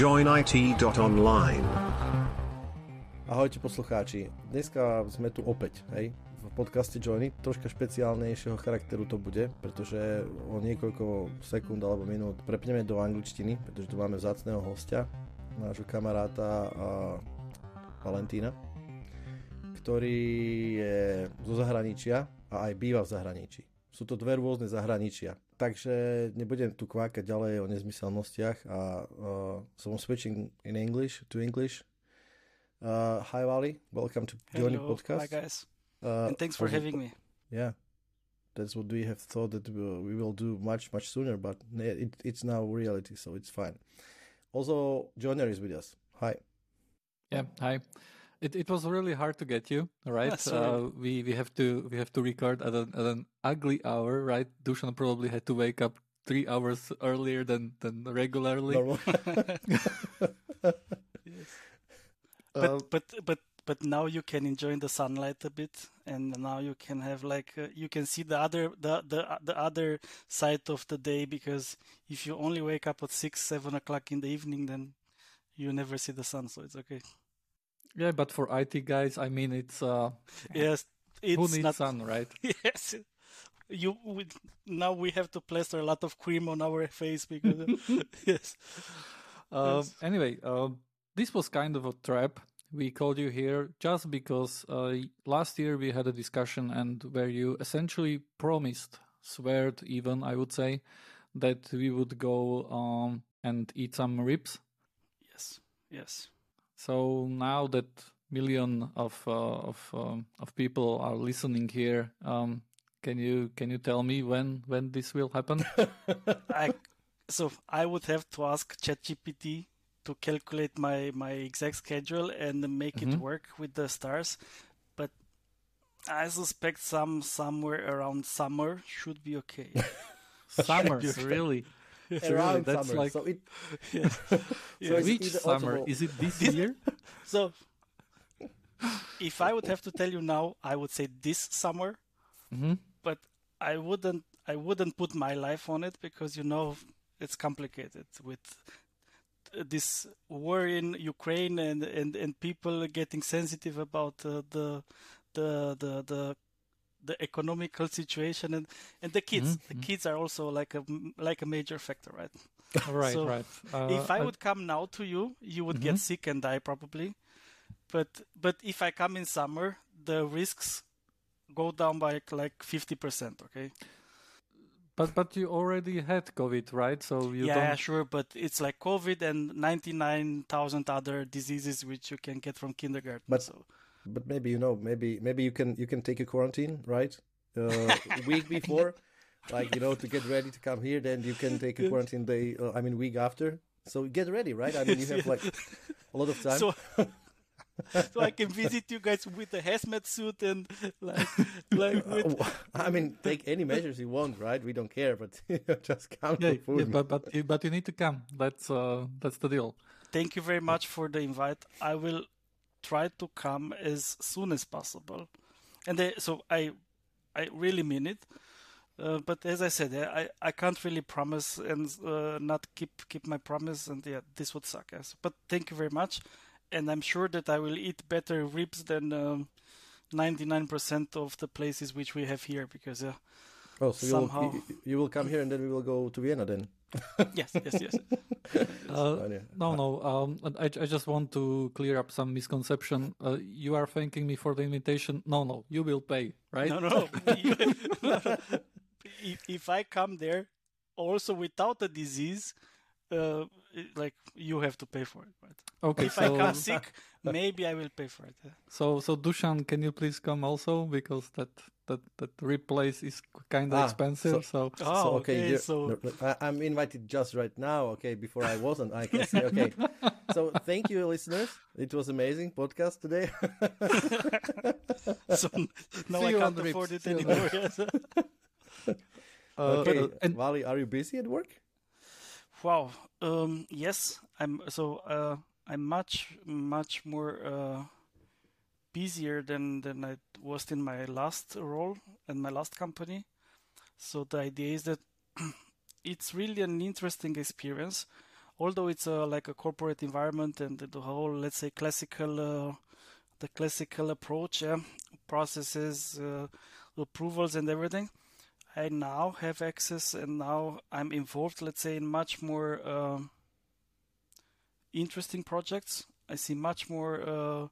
joinit.online. Ahojte poslucháči, dneska sme tu opäť, hej, v podcaste Joiny. Troška špeciálnejšieho charakteru to bude, pretože o niekoľko sekúnd alebo minút prepneme do angličtiny, pretože tu máme vzácného hostia, nášho kamaráta a Valentína, ktorý je zo zahraničia a aj býva v zahraničí. Sú to dve rôzne zahraničia. Takže nebudem tu kvákať ďalej o nezmyselnostiach a uh, so I'm switching in English to English. Uh, hi Wally, welcome to Johnny Hello, Podcast. Hi guys, Uh, and thanks for having me. Yeah, that's what we have thought that we will, do much much sooner, but it, it's now reality, so it's fine. Also, Joiner is with us. Hi. Yeah, hi. It it was really hard to get you, right? Uh, we we have to we have to record at an at an ugly hour, right? Dushan probably had to wake up three hours earlier than than regularly. Normal. But Um, but but but now you can enjoy the sunlight a bit, and now you can have like uh, you can see the other the the the other side of the day because if you only wake up at six seven o'clock in the evening, then you never see the sun, so it's okay. Yeah, but for IT guys, I mean, it's uh, Yes, it's who needs not. sun, right? Yes. You we, now we have to plaster a lot of cream on our face because yes. Um, Yes. Anyway, um, this was kind of a trap. We called you here just because uh, last year we had a discussion and where you essentially promised, sweared even, I would say, that we would go um, and eat some ribs. Yes. Yes. So now that million of uh, of um, of people are listening here, um, can you can you tell me when when this will happen? I so I would have to ask ChatGPT to calculate my my exact schedule and make it work with the stars, but I suspect some somewhere around summer should be okay. Summers, really? Around that's summer, like- so it yes. So Which summer autumn is it? This year? So if I would have to tell you now, I would say this summer, Mhm. but I wouldn't. I wouldn't put my life on it because you know it's complicated with this war in Ukraine and and, and people getting sensitive about uh, the the the the the economical situation and and the kids. The kids are also like a like a major factor, right? right, So, right. Uh, if I would come now to you, you would get sick and die probably. But but if I come in summer, the risks go down by like fifty percent. Okay. but but you already had COVID, right? So you yeah, don't. sure. But it's like COVID and ninety nine thousand other diseases which you can get from kindergarten. But- so but maybe you know maybe maybe you can you can take a quarantine right uh, week before like you know to get ready to come here then you can take a quarantine day uh, i mean week after so get ready right i mean you have like a lot of time so. so I can visit you guys with a hazmat suit and like like with i mean take any measures you want right we don't care but just come Yeah, for food yeah, but but you, but you need to come. That's uh that's the deal. Thank you very much for the invite. I will try to come as soon as possible. And they, so I, I really mean it. Uh, but as I said, I, I can't really promise and uh, not keep keep my promise. And yeah, this would suck. Yes. But thank you very much. And I'm sure that I will eat better ribs than um, 99% of the places which we have here because uh, oh so you will, somehow- you, you will come here and then we will go to vienna then yes, yes, yes. Uh, no, no. Um, I, I just want to clear up some misconception. Uh, you are thanking me for the invitation. No, no. You will pay, right? No, no, no. if, if I come there also without a disease, uh, like you have to pay for it, right? Okay. If I so come sick, maybe I will pay for it. yeah. so so Dushan, can you please come also because that that that rib place is kind of Ah, expensive. So, Oh, so okay. you- so no, no, I, I'm invited just right now. Okay, before I wasn't, I can say okay. so thank you, listeners. It was amazing podcast today. so now See I can't the rips. afford it See anymore. yes. uh, okay, uh, and Wally, are you busy at work? Wow. Um, yes, I'm. So uh, I'm much much more uh, busier than than I was in my last role and my last company. So the idea is that it's really an interesting experience. although it's a, like a corporate environment and the whole, let's say, classical, uh, the classical approach, yeah, processes, uh, approvals, and everything. I now have access, and now I'm involved, let's say, in much more um, interesting projects. I see much more uh,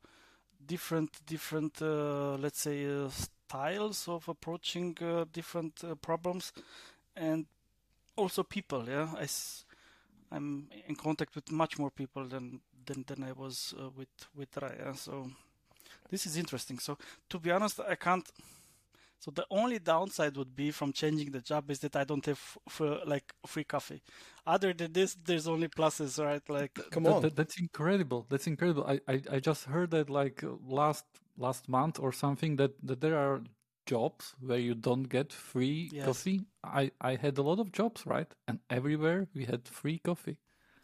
different, different, uh, let's say, uh, styles of approaching uh, different problems, and also people. Yeah, I, I'm in contact with much more people than than, than I was uh, with with Raya. So this is interesting. So to be honest, I can't. So the only downside would be from changing the job is that I don't have f- like free coffee. Other than this, there's only pluses, right? Like come on, that, that's incredible. That's incredible. I, I I just heard that like last last month or something that that there are jobs where you don't get free yes. coffee. I, I had a lot of jobs, right? And everywhere we had free coffee.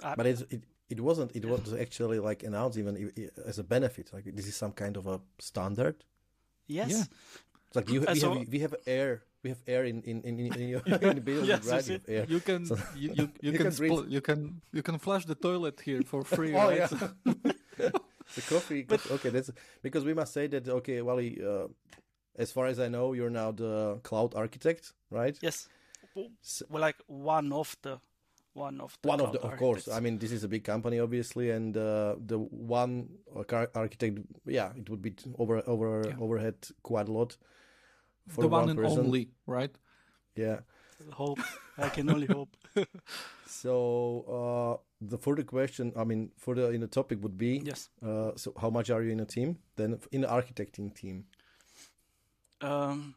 Uh, but it, it wasn't, it was actually like announced even as a benefit. Like this is some kind of a standard. Yes. Yeah. It's like you, we, so, have, we have air. We have air in in in, in your in the building, yes, right? You, air. you can so, you, you, you, you can, can spl- you can you can flush the toilet here for free, oh, right? Yeah. the coffee, but, okay, that's because we must say that okay, well, uh, as far as I know, you're now the cloud architect, right? Yes. So, well, like one of the one of the one of the of course. I mean, this is a big company, obviously, and uh, the one architect, yeah, it would be over over yeah. overhead quite a lot. For the one, one and person. only, right? Yeah. Hope I can only hope. so uh, the further question, I mean, further in the topic would be yes. Uh, so how much are you in a team? Then in the architecting team. Um,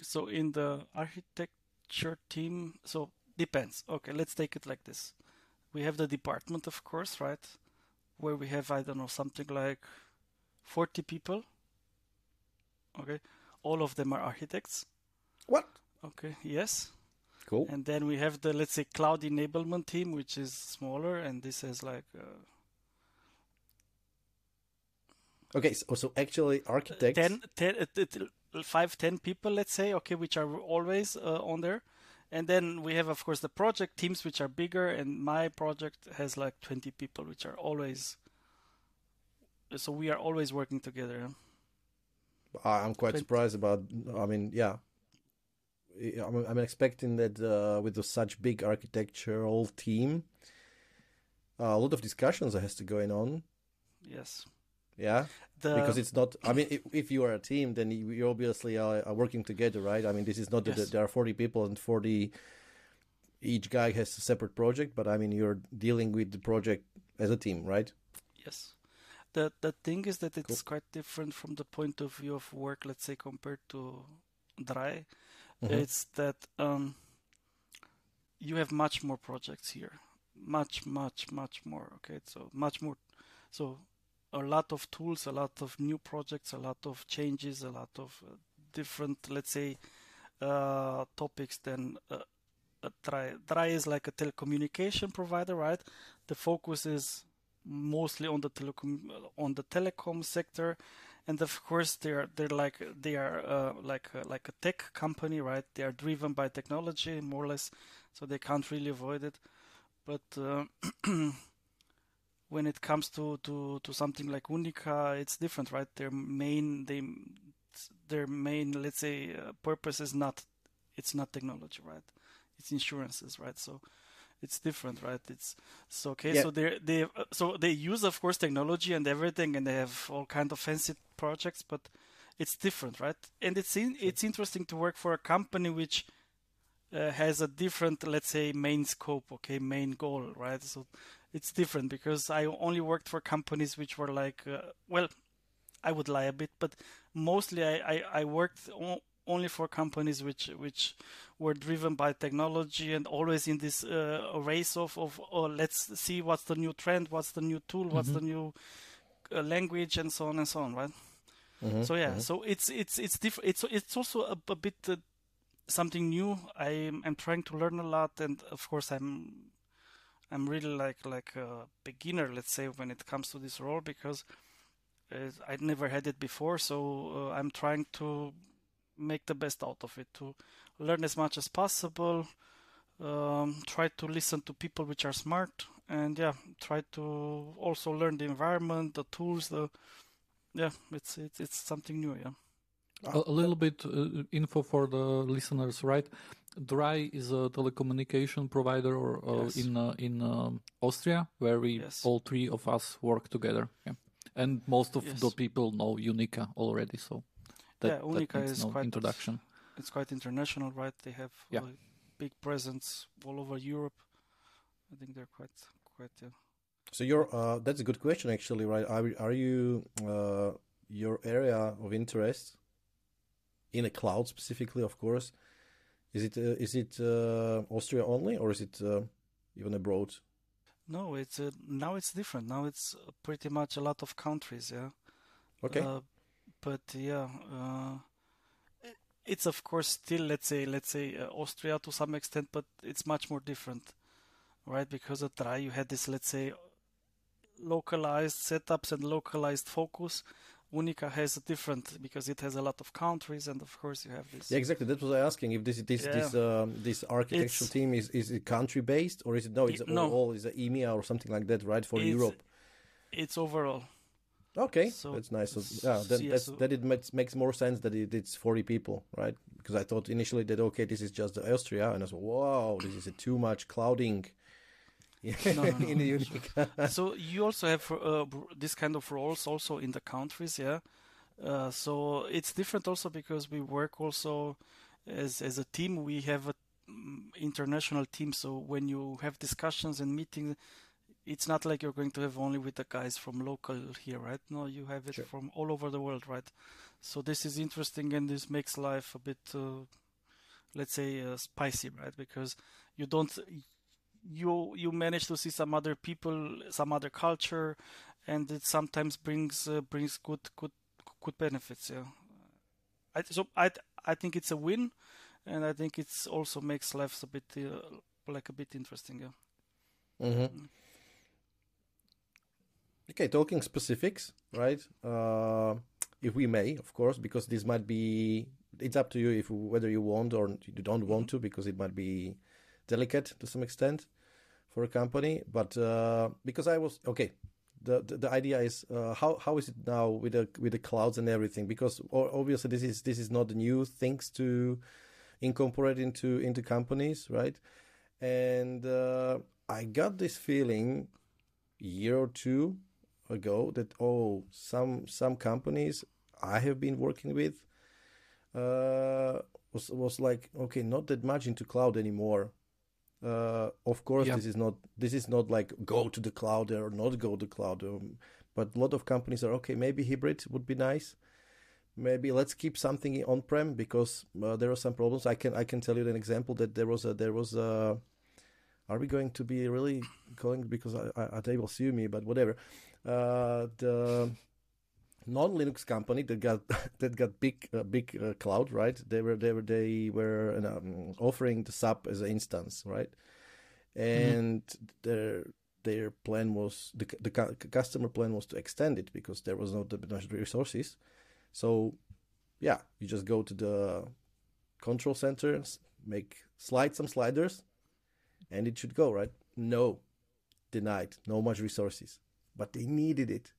so in the architecture team, so depends. Okay, let's take it like this. We have the department, of course, right? Where we have, I don't know, something like 40 people. Okay, all of them are architects. What? Okay, yes. Cool. And then we have the, let's say, cloud enablement team, which is smaller, and this is like. Uh, Okay, so, so actually architects. Ten, ten, five, ten people, let's say, okay, which are always uh, on there. And then we have, of course, the project teams, which are bigger, and my project has like 20 people, which are always. So we are always working together. I'm quite 20. surprised about. I mean, yeah, I'm, I'm expecting that uh, with such big architectural team, uh, a lot of discussions has to going on. Yes. Yeah, the... because it's not. I mean, if, if, you are a team, then you, obviously are, are, working together, right? I mean, this is not yes. that there are forty people and forty. Each guy has a separate project, but I mean, you're dealing with the project as a team, right? Yes. The the thing is that it's cool. quite different from the point of view of work, let's say, compared to Drei. Mm-hmm. It's that um, you have much more projects here, much, much, much more. Okay, so much more. So a lot of tools, a lot of new projects, a lot of changes, a lot of uh, different, let's say, uh, topics than uh, Drei. Drei is like a telecommunication provider, right? The focus is mostly on the telecom on the telecom sector, and of course they're they're like they are uh, like a, like a tech company, right? They are driven by technology more or less, so they can't really avoid it. But uh, when it comes to, to, to something like UNIQA, it's different, right? Their main they their main let's say uh, purpose is not it's not technology, right? It's insurances, right? So it's different, right? It's so okay. Yeah. So they they so they use of course technology and everything, and they have all kind of fancy projects, but it's different, right? And it's in, it's interesting to work for a company which uh, has a different, let's say, main scope, okay, main goal, right? So it's different because I only worked for companies which were like, uh, well, I would lie a bit, but mostly I, I, I worked only for companies which which were driven by technology and always in this uh, race of of oh, let's see what's the new trend, what's the new tool, what's mm-hmm. the new uh, language, and so on and so on, right? Mm-hmm, so yeah, mm-hmm. so it's it's it's different. It's it's also a, a bit uh, something new. I am trying to learn a lot, and of course I'm I'm really like like a beginner, let's say, when it comes to this role because uh, I never had it before. So uh, I'm trying to make the best out of it, to learn as much as possible. Um, try to listen to people which are smart and yeah, try to also learn the environment, the tools, the yeah, it's it's it's something new. Yeah. A, a little bit uh, info for the listeners, right? Drei is a telecommunication provider or, uh, Yes. in uh, in um, Austria, where we Yes. all three of us work together. Yeah. And most of Yes. the people know UNIQA already, so that, Yeah, UNIQA that needs is no quite- introduction. It's quite international, right? They have Yeah. a big presence all over Europe. I think they're quite quite yeah. So your uh, that's a good question actually, right? Are are you uh, your area of interest in a cloud specifically, of course? Is it uh, is it uh, Austria only, or is it uh, even abroad? No, it's uh, now it's different. Now it's uh, pretty much a lot of countries, yeah. Okay, Uh, but yeah, uh, it's of course still let's say let's say uh, Austria to some extent, but it's much more different, right? Because at Drei you had this let's say localized setups and localized focus. UNIQA has a different because it has a lot of countries, and of course you have this. yeah, exactly. That was I asking if this this Yeah. this um, this architectural It's- team is is it country based or is it no? It's I- no. all, all is it EMEA or something like that, right? For It's- Europe. It's overall. Okay, So- that's nice. So, yeah, that, yeah, that's, so- that it makes, makes more sense that it, it's 40 people, right? Because I thought initially that, okay, this is just Austria. And I thought, wow, this is a too much clouding No, no, no. in the so you also have uh, this kind of roles also in the countries, yeah. Uh, so it's different also because we work also as as a team. We have a mm, international team. So when you have discussions and meetings, it's not like you're going to have only with the guys from local here, right? No, you have it Sure. from all over the world, right? So this is interesting and this makes life a bit, uh, let's say, uh, spicy, right? Because you don't you you manage to see some other people, some other culture, and it sometimes brings uh, brings good good good benefits. Yeah, I, so I I think it's a win, and I think it's also makes life a bit uh, like a bit interesting. Yeah. hmm Okay, talking specifics, right? Uh, if we may, of course, because this might be, it's up to you if whether you want or you don't want to, because it might be delicate to some extent for a company. But uh, because I was okay, the the, the idea is uh, how how is it now with the with the clouds and everything? Because obviously this is this is not new things to incorporate into into companies, right? And uh, I got this feeling year or two ago that oh some some companies I have been working with uh, was was like okay not that much into cloud anymore. Uh, of course, Yeah. this is not this is not like go to the cloud or not go to cloud, um, but a lot of companies are okay. Maybe hybrid would be nice. Maybe let's keep something on prem because uh, there are some problems. I can I can tell you an example that there was a there was a. Are we going to be really going because I, I, they will sue me, but whatever. Uh, the non-Linux company that got that got big uh, big uh, cloud, right? They were they were they were um, offering the SAP as an instance, right? And their their plan was the the customer plan was to extend it because there was not the enough resources. So, yeah, you just go to the control center, make slide some sliders, and it should go right. No, denied. No much resources, but they needed it.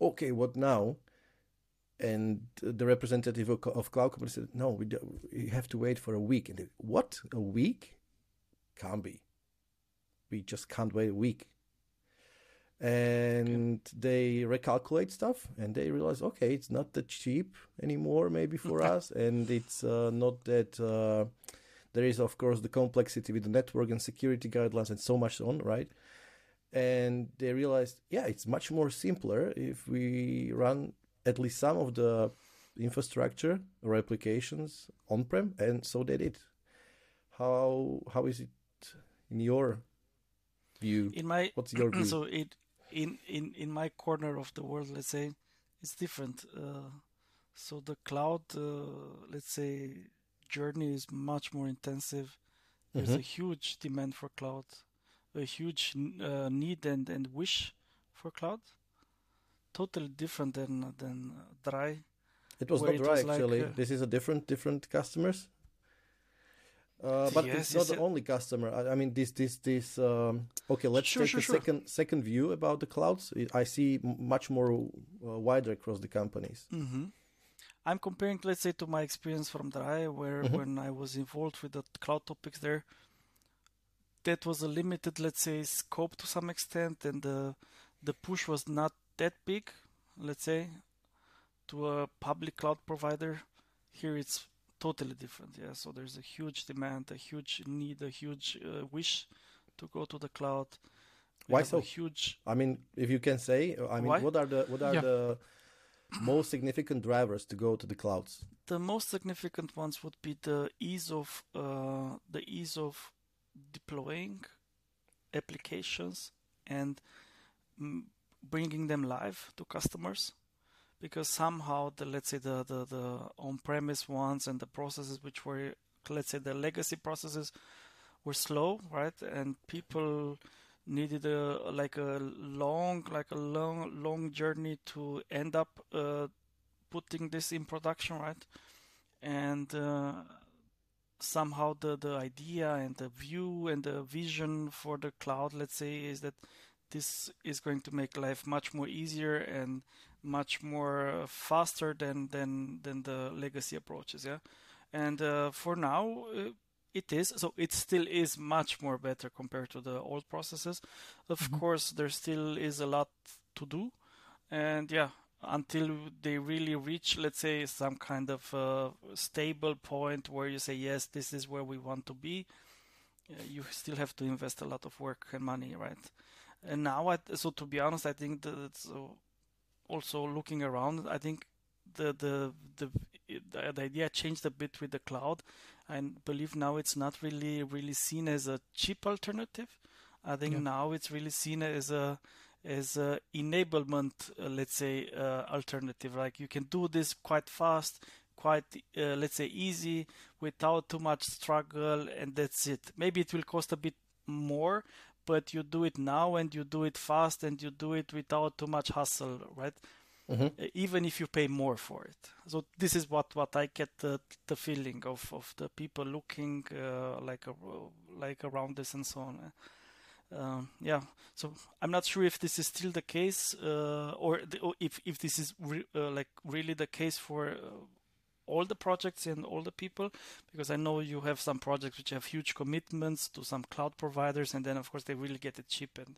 Okay, what now? And the representative of, of cloud company said, "No, we do, you have to wait for a week." And they, what? A week? Can't be. We just can't wait a week. And they recalculate stuff, and they realize, okay, it's not that cheap anymore, maybe for us, and it's uh, not that. Uh, there is, of course, the complexity with the network and security guidelines and so much on, right? And they realized, yeah, it's much more simpler if we run at least some of the infrastructure or applications on prem, and so they did. How how is it in your view? In my What's your view? so it in in in my corner of the world, let's say, it's different. Uh, so the cloud, uh, let's say, journey is much more intensive. There's Mhm. a huge demand for cloud, a huge uh, need and, and wish for cloud. Totally different than than uh, Drei. It was not Drei was like, actually. uh, this is a different different customers. Uh, but Yes, it's not the it- only customer. I, I mean, this, this, this. Um, okay, let's Sure, take sure, a sure. second, second view about the clouds. I- see much more uh, wider across the companies. hmm I'm comparing, let's say, to my experience from Drei, where Mhm. when I was involved with the cloud topics there, that was a limited, let's say, scope to some extent, and the the push was not that big, let's say, to a public cloud provider. Here it's totally different, yeah. So there's a huge demand, a huge need, a huge uh, wish to go to the cloud. We Why so? Huge I mean, if you can say, I mean, Why? what are the what are Yeah. the most significant drivers to go to the clouds? the most significant ones would be the ease of uh, the ease of deploying applications and mm, bringing them live to customers because somehow the let's say the, the, the on-premise ones and the processes which were let's say the legacy processes were slow right? And people needed a like a long like a long long journey to end up uh, putting this in production right? And uh, somehow the the idea and the view and the vision for the cloud let's say is that this is going to make life much more easier and much more uh, faster than than than the legacy approaches yeah? And uh, for now uh, it is so it still is much more better compared to the old processes. Of Mhm. course there still is a lot to do. And yeah until they really reach let's say some kind of uh, stable point where you say yes this is where we want to be uh, you still have to invest a lot of work and money right? And now I, so to be honest i think that it's, uh, also looking around i think the the the the the idea changed a bit with the cloud. I believe now it's not really really seen as a cheap alternative. I think Yeah. now it's really seen as a as a enablement uh, let's say uh, alternative. Like you can do this quite fast quite uh, let's say easy without too much struggle and that's it. Maybe it will cost a bit more but you do it now and you do it fast and you do it without too much hustle right? Mhm. uh, even if you pay more for it. So this is what what i get the the feeling of of the people looking uh, like a, like around this and so on um, yeah. So i'm not sure if this is still the case uh, or, the, or if if this is re- uh, like really the case for uh, all the projects and all the people because i know you have some projects which have huge commitments to some cloud providers and then of course they really get it cheap and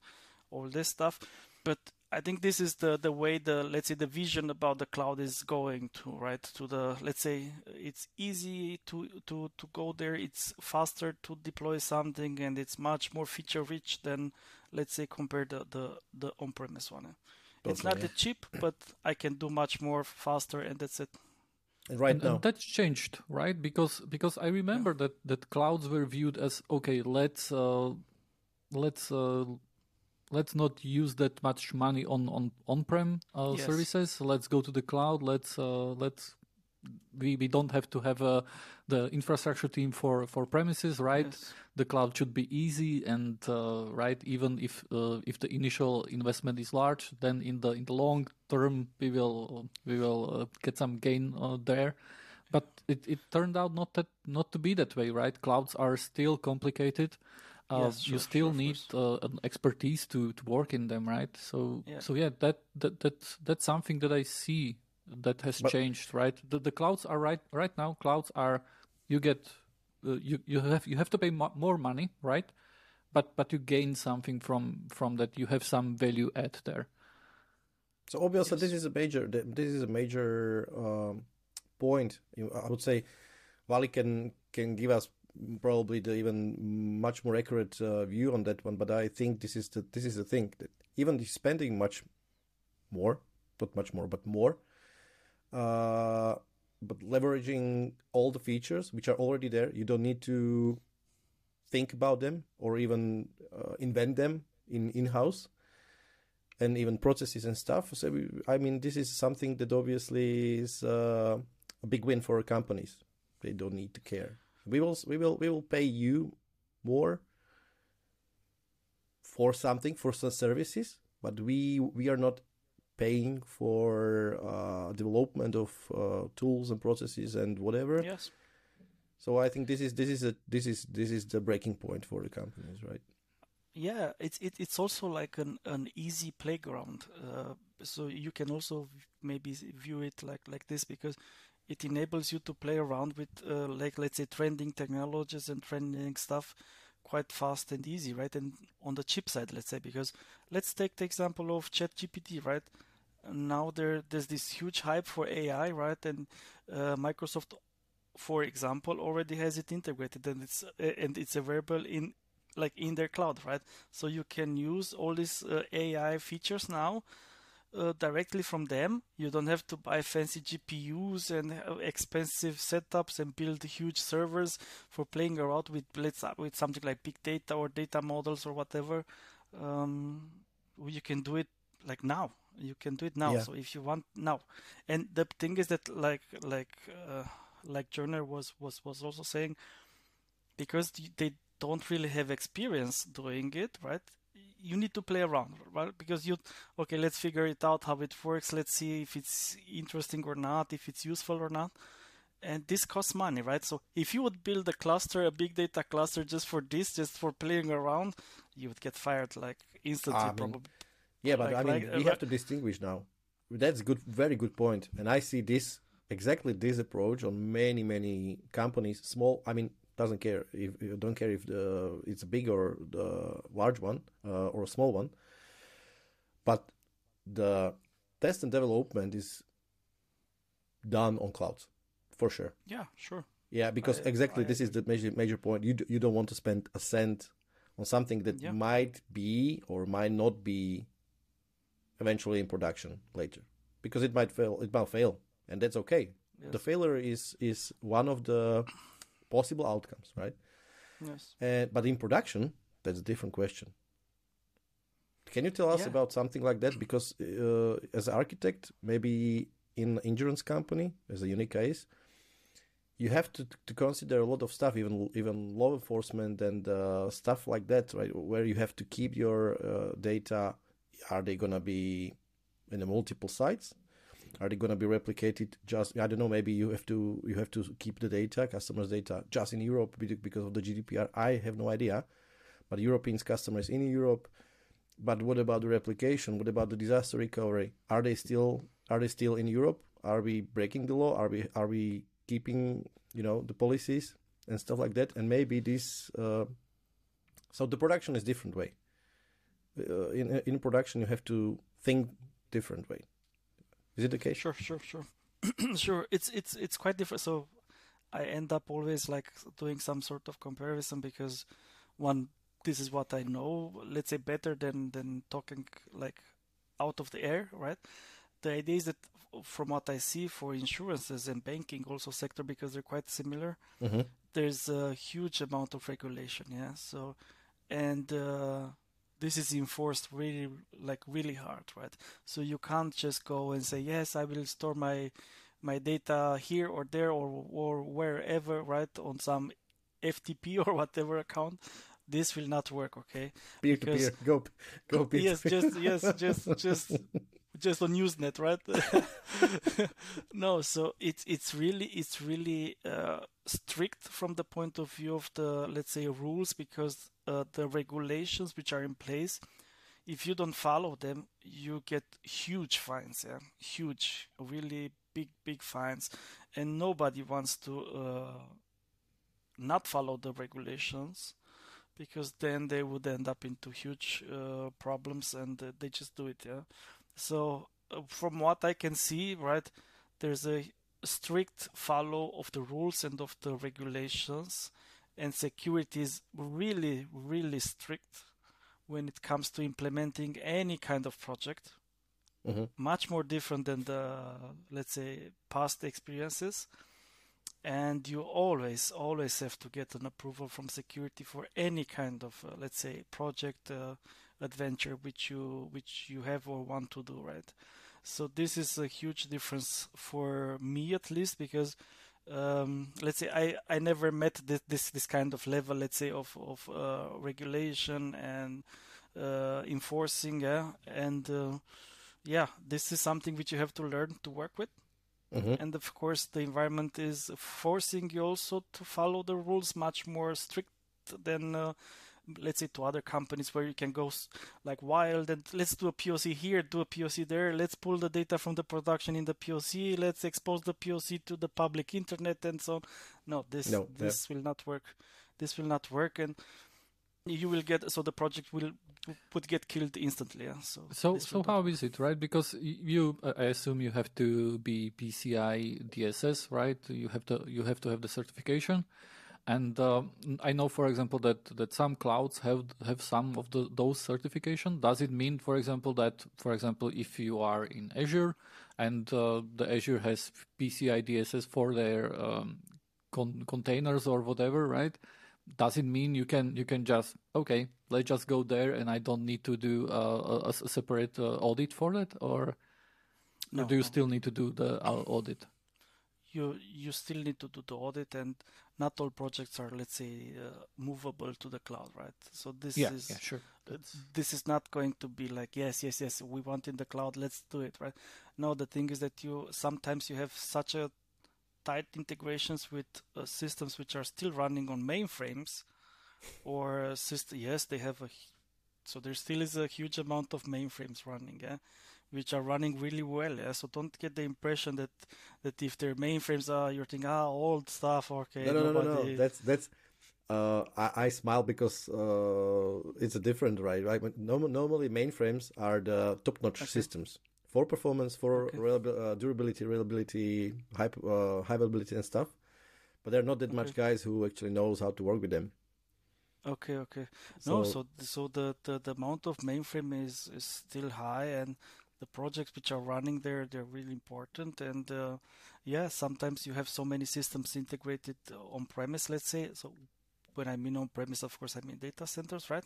all this stuff but I think this is the the way the let's say the vision about the cloud is going to right? To the let's say it's easy to to to go there. It's faster to deploy something and it's much more feature rich than let's say compared to the the on-premise one. It's not that cheap but I can do much more faster and that's it. And right and, now, and that's changed, right? Because because I remember that that clouds were viewed as okay. Let's uh, let's uh, let's not use that much money on on on-prem uh, Yes. services. Let's go to the cloud. Let's uh, let's we, we don't have to have uh, the infrastructure team for for premises, right? Yes. The cloud should be easy and uh, right. Even if uh, if the initial investment is large, then in the in the long term we will we will uh, get some gain uh, there. But it, it turned out not that not to be that way, right? Clouds are still complicated. Uh, Yes, you still sure, need uh, an expertise to, to work in them, right? So Yeah. so yeah, that, that that's that's something that I see that has But- changed, right? The the clouds are right right now. Clouds are you get uh, you you have you have to pay mo- more money, right? But but you gain something from from that. You have some value add there. So obviously, Yes. this is a major. This is a major um, point. I would say, Vali can can give us probably the even much more accurate uh, view on that one. But I think this is the this is the thing that even spending much more, not much more, but more, uh, but leveraging all the features which are already there, you don't need to think about them or even uh, invent them in in house and even processes and stuff. So we, I mean, this is something that obviously is uh, a big win for companies. They don't need to care. We will, we will, we will pay you more for something for some services, but we we are not paying for uh, development of uh, tools and processes and whatever. yes So I think this is this is a this is this is the breaking point for the companies, right? Yeah, it's it, it's also like an, an easy playground. Uh, so you can also maybe view it like like this because it enables you to play around with uh, like let's say trending technologies and trending stuff quite fast and easy, right? And on the chip side, let's say, because let's take the example of ChatGPT, right? Now there there's this huge hype for AI, right? And uh, Microsoft, for example, already has it integrated, and it's uh, and it's available in like in their cloud, right? So you can use all these uh, AI features now uh, directly from them. You don't have to buy fancy GPUs and expensive setups and build huge servers for playing around with let's with something like big data or data models or whatever. Um, you can do it like now. You can do it now. Yeah. So if you want now, and the thing is that like like uh, like Joner was was was also saying, because they don't really have experience doing it, right? You need to play around, right? Because you, okay, let's figure it out how it works. Let's see if it's interesting or not, if it's useful or not. And this costs money, right? So if you would build a cluster, a big data cluster just for this, just for playing around, you would get fired like instantly, I mean, probably. Yeah, but like, I mean, like, we uh, have to distinguish now. That's good, very good point. And I see this exactly this approach on many, many companies. Small, I mean, doesn't care if you don't care if the it's a big or the large one uh, or a small one. But the test and development is done on clouds for sure. Yeah sure. Yeah because I, exactly I, this is the major major point. You you don't want to spend a cent on something that yeah. might be or might not be eventually in production later because it might fail it might fail and that's okay. Yes. the failure is is one of the possible outcomes, right? Yes. Uh, but in production, that's a different question. Can you tell us yeah. about something like that? Because uh, as an architect, maybe in insurance company, as a unique case, you have to, to consider a lot of stuff, even even law enforcement and uh, stuff like that, right? Where you have to keep your uh, data. Are they gonna be in the multiple sites? Are they going to be replicated just? I don't know. Maybe you have to you have to keep the data, customers' data, just in Europe because of the GDPR. I have no idea, but Europeans customers in Europe. But what about the replication? What about the disaster recovery? Are they still are they still in Europe? Are we breaking the law? Are we are we keeping you know the policies and stuff like that? And maybe this. Uh, so the production is different way. Uh, in in production, you have to think different way. Is it the case? Sure, sure, sure, sure. It's it's it's quite different. So I end up always like doing some sort of comparison because one, this is what I know. Let's say better than than talking like out of the air, right? The idea is that from what I see for insurances and banking also sector because they're quite similar. Mm-hmm. There's a huge amount of regulation, yeah. So and uh, this is enforced really like really hard right? So you can't just go and say yes i will store my my data here or there or or wherever right on some ftp or whatever account. This will not work okay? Peer to peer go go peer yes just yes just just just on Usenet, right? no, so it's it's really it's really uh, strict from the point of view of the let's say rules because uh, the regulations which are in place, if you don't follow them, you get huge fines. Yeah, huge, really big big fines, and nobody wants to uh, not follow the regulations because then they would end up into huge uh, problems and uh, they just do it yeah? So uh, from what I can see, right, there's a strict follow of the rules and of the regulations, and security is really, really strict when it comes to implementing any kind of project. Mm-hmm. Much more different than the, let's say, past experiences. And you always, always have to get an approval from security for any kind of, uh, let's say, project. Uh, adventure which you which you have or want to do right so this is a huge difference for me at least because um, let's say I, I never met this, this this kind of level let's say of of uh, regulation and uh, enforcing yeah and uh, yeah this is something which you have to learn to work with Mm-hmm. And of course, the environment is forcing you also to follow the rules much more strict than, uh, let's say, to other companies where you can go like wild and let's do a POC here, do a POC there, let's pull the data from the production in the POC, let's expose the POC to the public internet and so on. No, this no, this yeah. will not work. This will not work, and you will get so the project will would get killed instantly. Yeah? So so so how is it right? Because you, I assume you have to be PCI DSS, right? You have to you have to have the certification. And uh, I know, for example, that, that some clouds have have some of the, those certification. Does it mean, for example, that, for example, if you are in Azure and uh, the Azure has PCI DSS for their um, con- containers or whatever, right? does it mean you can you can just okay let's just go there and I don't need to do uh, a, a, separate uh, audit for that or, no, or do you no. still need to do the uh, audit? You you still need to do the audit and not all projects are let's say uh, movable to the cloud right? So this yeah, is yeah, sure. this is not going to be like yes yes yes we want in the cloud let's do it right? No the thing is that you sometimes you have such a tight integrations with uh, systems which are still running on mainframes or uh, system yes they have a so there still is a huge amount of mainframes running yeah which are running really well yeah so don't get the impression that that if their mainframes are you're thinking ah old stuff okay no no, no no no that's that's uh, I, I, smile because uh, it's a different right right normally mainframes are the top-notch okay. systems for performance, for okay. uh, durability, reliability, high uh, high availability and stuff. But there are not that okay. much guys who actually knows how to work with them. Okay, okay. So, no, so so the, the, the amount of mainframe is, is still high, and the projects which are running there they're really important. And uh, yeah, sometimes you have so many systems integrated on premise. Let's say so. When I mean on premise, of course, I mean data centers, right?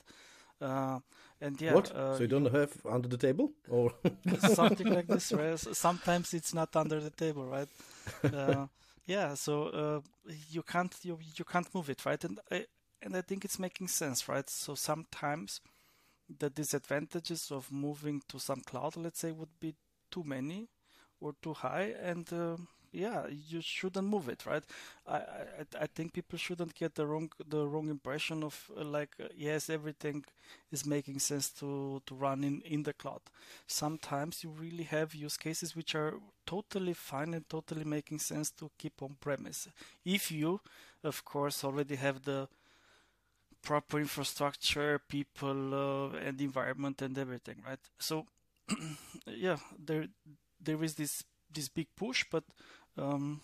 Uh, and yeah, what? Uh, so you don't have under the table, or something like this, right? Sometimes it's not under the table, right? Uh, yeah, so uh, you can't you you can't move it, right? And I and I think it's making sense, right? So sometimes the disadvantages of moving to some cloud, let's say, would be too many or too high, and uh, yeah, you shouldn't move it, right? I, I, I think people shouldn't get the wrong the wrong impression of uh, like uh, yes, everything is making sense to to run in in the cloud. Sometimes you really have use cases which are totally fine and totally making sense to keep on premise. If you, of course, already have the proper infrastructure, people, uh, and environment and everything, right? So, yeah, there there is this this big push, but um,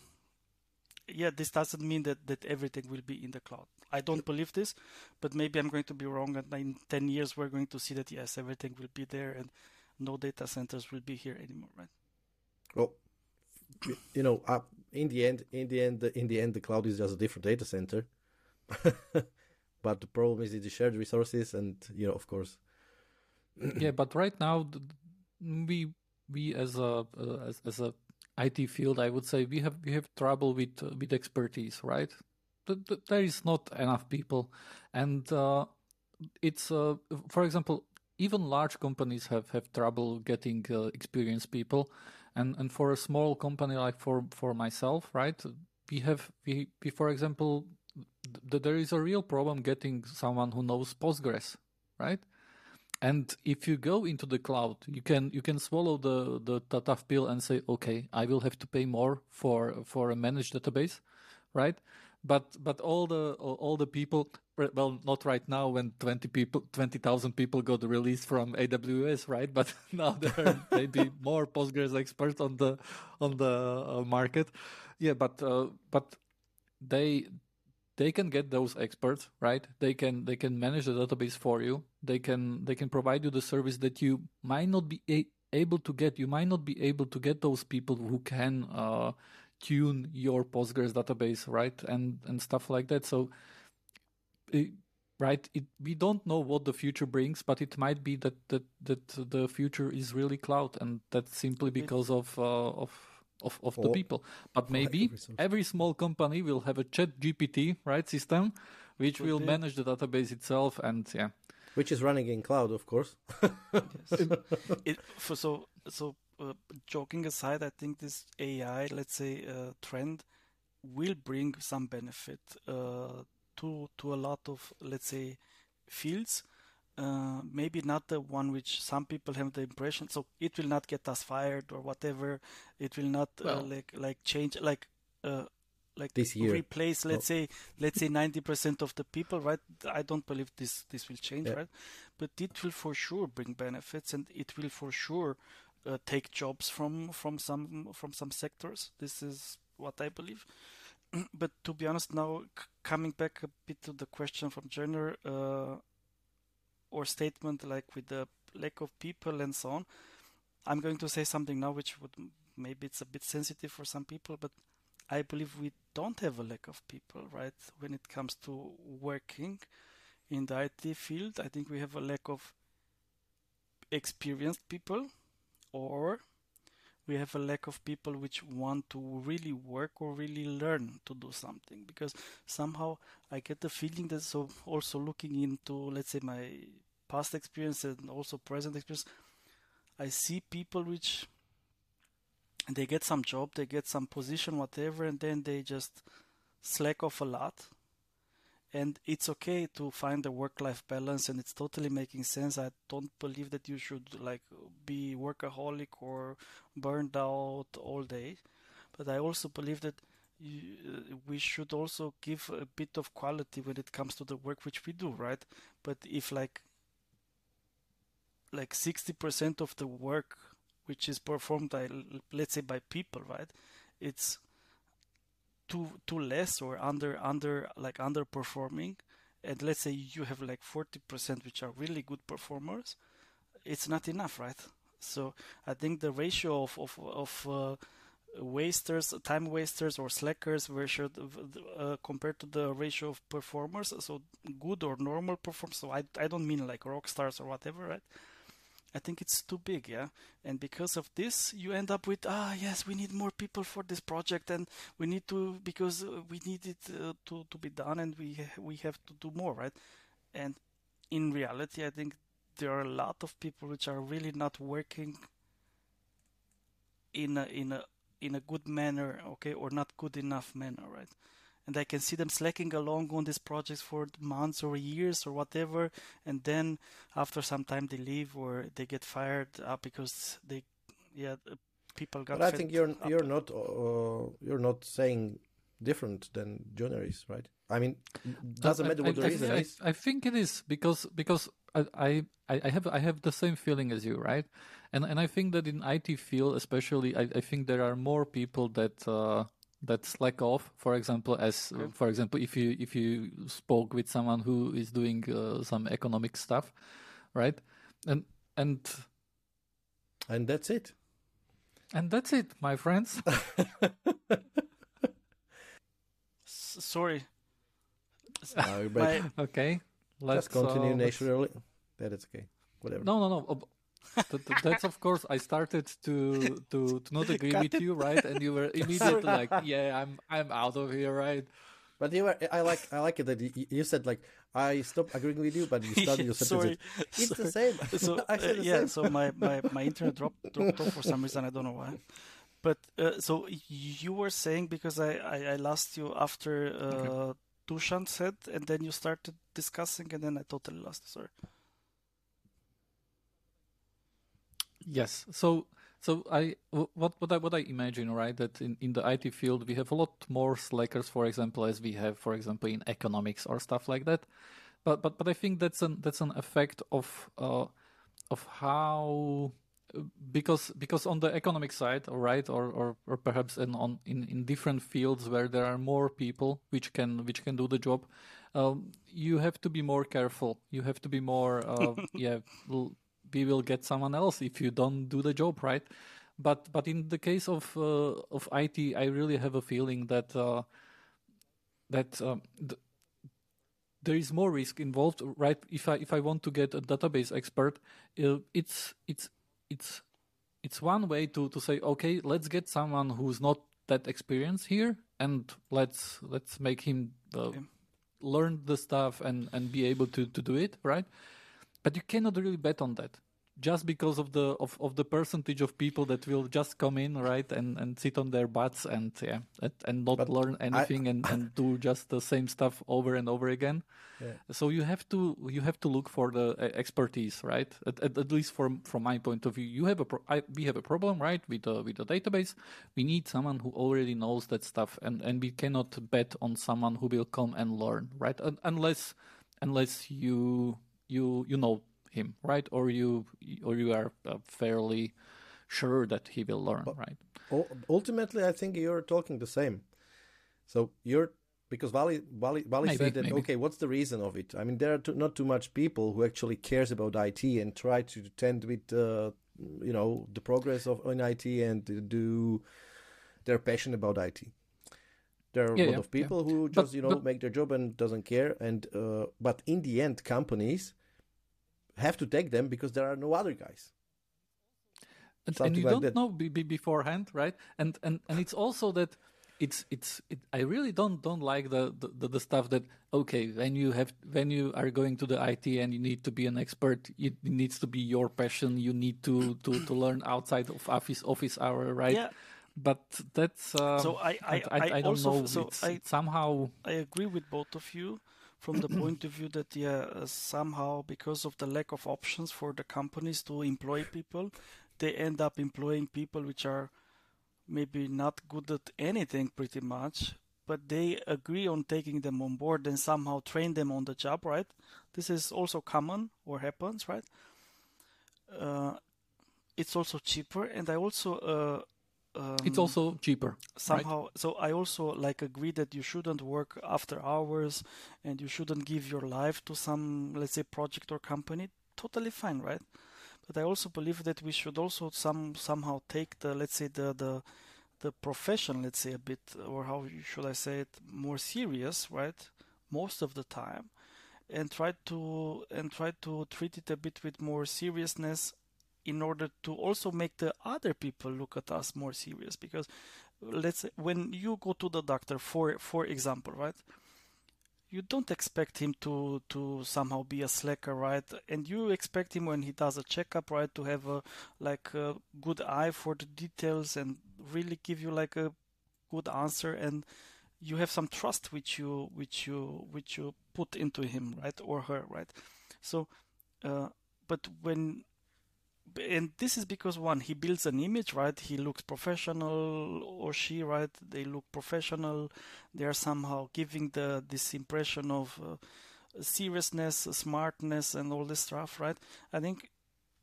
yeah, this doesn't mean that, that everything will be in the cloud. I don't believe this, but maybe I'm going to be wrong. And in 10 years, we're going to see that yes, everything will be there and no data centers will be here anymore, right? Well, you know, uh, in the end, in the end, in the end, the cloud is just a different data center. but the problem is the shared resources, and you know, of course. yeah, but right now, we we as a uh, as, as a IT field, I would say we have we have trouble with uh, with expertise, right? There is not enough people, and uh, it's uh, for example, even large companies have have trouble getting uh, experienced people, and and for a small company like for for myself, right? We have we, we for example, th- there is a real problem getting someone who knows Postgres, right? And if you go into the cloud, you can you can swallow the the tough pill and say, okay, I will have to pay more for for a managed database, right? But but all the all the people, well, not right now when twenty people, twenty thousand people got released from AWS, right? But now there are maybe more Postgres experts on the on the uh, market. Yeah, but uh, but they they can get those experts right? They can they can manage the database for you. They can they can provide you the service that you might not be a- able to get. You might not be able to get those people who can uh, tune your postgres database right? And and stuff like that. So it, right it, we don't know what the future brings but it might be that that that the future is really cloud and that's simply because of uh, of of, of the people. But maybe every small company will have a ChatGPT, right, system, which Could will be. manage the database itself and yeah. Which is running in cloud, of course. it, for, so, so uh, joking aside, I think this AI, let's say, uh, trend will bring some benefit uh, to to a lot of let's say fields. Uh, maybe not the one which some people have the impression. So it will not get us fired or whatever. It will not uh, like like change like uh, like this year replace let's oh. say let's say 90% of the people right i don't believe this this will change yeah. right but it will for sure bring benefits and it will for sure uh, take jobs from from some from some sectors this is what i believe but to be honest now c- coming back a bit to the question from Jenner uh, or statement like with the lack of people and so on i'm going to say something now which would maybe it's a bit sensitive for some people but I believe we don't have a lack of people, right? When it comes to working in the IT field, I think we have a lack of experienced people, or we have a lack of people which want to really work or really learn to do something. Because somehow I get the feeling that so also looking into, let's say, my past experience and also present experience, I see people which they get some job, they get some position, whatever, and then they just slack off a lot. And it's okay to find a work-life balance, and it's totally making sense. I don't believe that you should like be workaholic or burned out all day, but I also believe that you, uh, we should also give a bit of quality when it comes to the work which we do, right? But if like like 60% of the work which is performed by let's say by people right it's too too less or under under like underperforming and let's say you have like 40% which are really good performers it's not enough right? So i think the ratio of of, of uh, wasters time wasters or slackers ratio uh, compared to the ratio of performers so good or normal performers so i, I don't mean like rock stars or whatever right I think it's too big, yeah. And because of this, you end up with ah yes, we need more people for this project, and we need to because uh, we need it uh, to to be done, and we we have to do more, right? And in reality, I think there are a lot of people which are really not working in a in a in a good manner, okay, or not good enough manner, right? And I can see them slacking along on these projects for months or years or whatever, and then after some time they leave or they get fired uh, because they, yeah, people got. But I think you're you're not uh, you're not saying different than journalists, right? I mean, doesn't matter what I, the I, reason I, is. I think it is because because I, I I have I have the same feeling as you, right? And and I think that in IT field, especially, I, I think there are more people that. Uh, that slack off. For example as okay. uh, for example if you if you spoke with someone who is doing uh, some economic stuff right? And and and that's it. And that's it my friends. Sorry. Uh, my... okay let's just continue uh, naturally. That is okay. Whatever. No no no that's of course I started to to, to not agree with you, right? And you were immediately like, "Yeah, I'm I'm out of here," right? But you were, I like I like it that you, you said like I stopped agreeing with you, but you started your sentence. It's Sorry. the same. So uh, yeah, same. so my, my, my internet dropped, dropped off for some reason. I don't know why. But uh, so you were saying because I, I, I lost you after uh, okay. Dusan said, and then you started discussing, and then I totally lost. Sorry. Yes. So so I what what I what I imagine right that in, in the IT field we have a lot more slackers, for example, as we have, for example, in economics or stuff like that. But but but I think that's an that's an effect of uh, of how because because on the economic side, right, or or, or perhaps in on in, in different fields where there are more people which can which can do the job, um, you have to be more careful. You have to be more uh, yeah we will get someone else if you don't do the job right. But but in the case of uh, of IT, I really have a feeling that uh, that um, th- there is more risk involved, right? If I if I want to get a database expert, uh, it's it's it's it's one way to to say okay, let's get someone who's not that experienced here, and let's let's make him uh, learn the stuff and and be able to to do it, right? But you cannot really bet on that. Just because of the of, of the percentage of people that will just come in right and and sit on their butts and yeah and, and not But learn anything I- and and do just the same stuff over and over again. Yeah. so you have to you have to look for the uh, expertise right? At, at, at least from from my point of view you have a pro- I, we have a problem right with the with the database. We need someone who already knows that stuff and and we cannot bet on someone who will come and learn right? Un- unless unless you you you know him right or you or you are uh, fairly sure that he will learn right ultimately, I think you're talking the same. So you're because Vali Vali, Vali Maybe, said that maybe. okay, what's the reason of it? I mean, there are too, not too much people who actually cares about IT and try to tend with uh, you know the progress of in IT and do they're passionate about IT. There are a lot yeah, of yeah. people who But- just you know but- make their job and doesn't care. And uh, but in the end, companies have to take them because there are no other guys. and, and you like don't that. know be, be beforehand right and and and it's also that it's it's it, i really don't don't like the, the the stuff that okay when you have when you are going to the it and you need to be an expert it needs to be your passion you need to to to learn outside of office office hour right Yeah. but that's um, So I- I- I, I don't also- know so it's, I- it's somehow I agree with both of you from the point of view that yeah, uh, somehow because of the lack of options for the companies to employ people, they end up employing people which are maybe not good at anything pretty much, but they agree on taking them on board and somehow train them on the job, right? This is also common or happens, right? Uh, it's also cheaper, and I also uh, um, it's also cheaper somehow so i also like agree that you shouldn't work after hours and you shouldn't give your life to some let's say project or company. Totally fine right? But i also believe that we should also some somehow take the let's say the the the profession let's say a bit or how should i say it more serious right most of the time and try to and try to treat it a bit with more seriousness in order to also make the other people look at us more serious because let's say when you go to the doctor for for example right you don't expect him to to somehow be a slacker right? And you expect him when he does a checkup right to have a like a good eye for the details and really give you like a good answer and you have some trust which you which you which you put into him right or her right? So uh, but when and this is because one he builds an image right? He looks professional or she right? They look professional. They are somehow giving the this impression of uh, seriousness smartness and all this stuff right? I think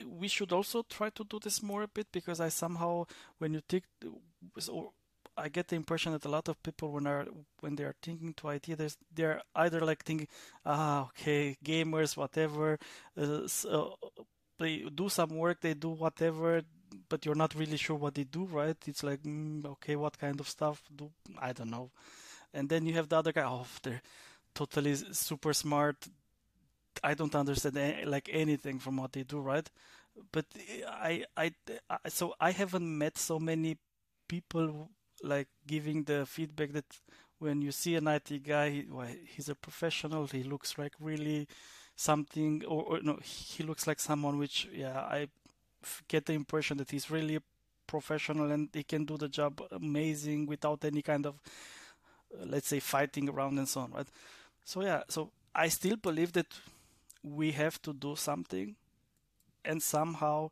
we should also try to do this more a bit because i somehow when you think so I get the impression that a lot of people when are when they are thinking to IT, they're either like thinking, ah, okay, gamers, whatever, uh, so they do some work, they do whatever, but you're not really sure what they do, right? It's like, mm, okay, what kind of stuff do I don't know, and then you have the other guy, oh, they're totally super smart. I don't understand like anything from what they do, right? But I, I, I, so I haven't met so many people like giving the feedback that when you see an IT guy, he, well, he's a professional. He looks like really something, or, or no, he looks like someone which, yeah, I get the impression that he's really professional and he can do the job amazing without any kind of, uh, let's say, fighting around and so on, right? So yeah, so I still believe that we have to do something and somehow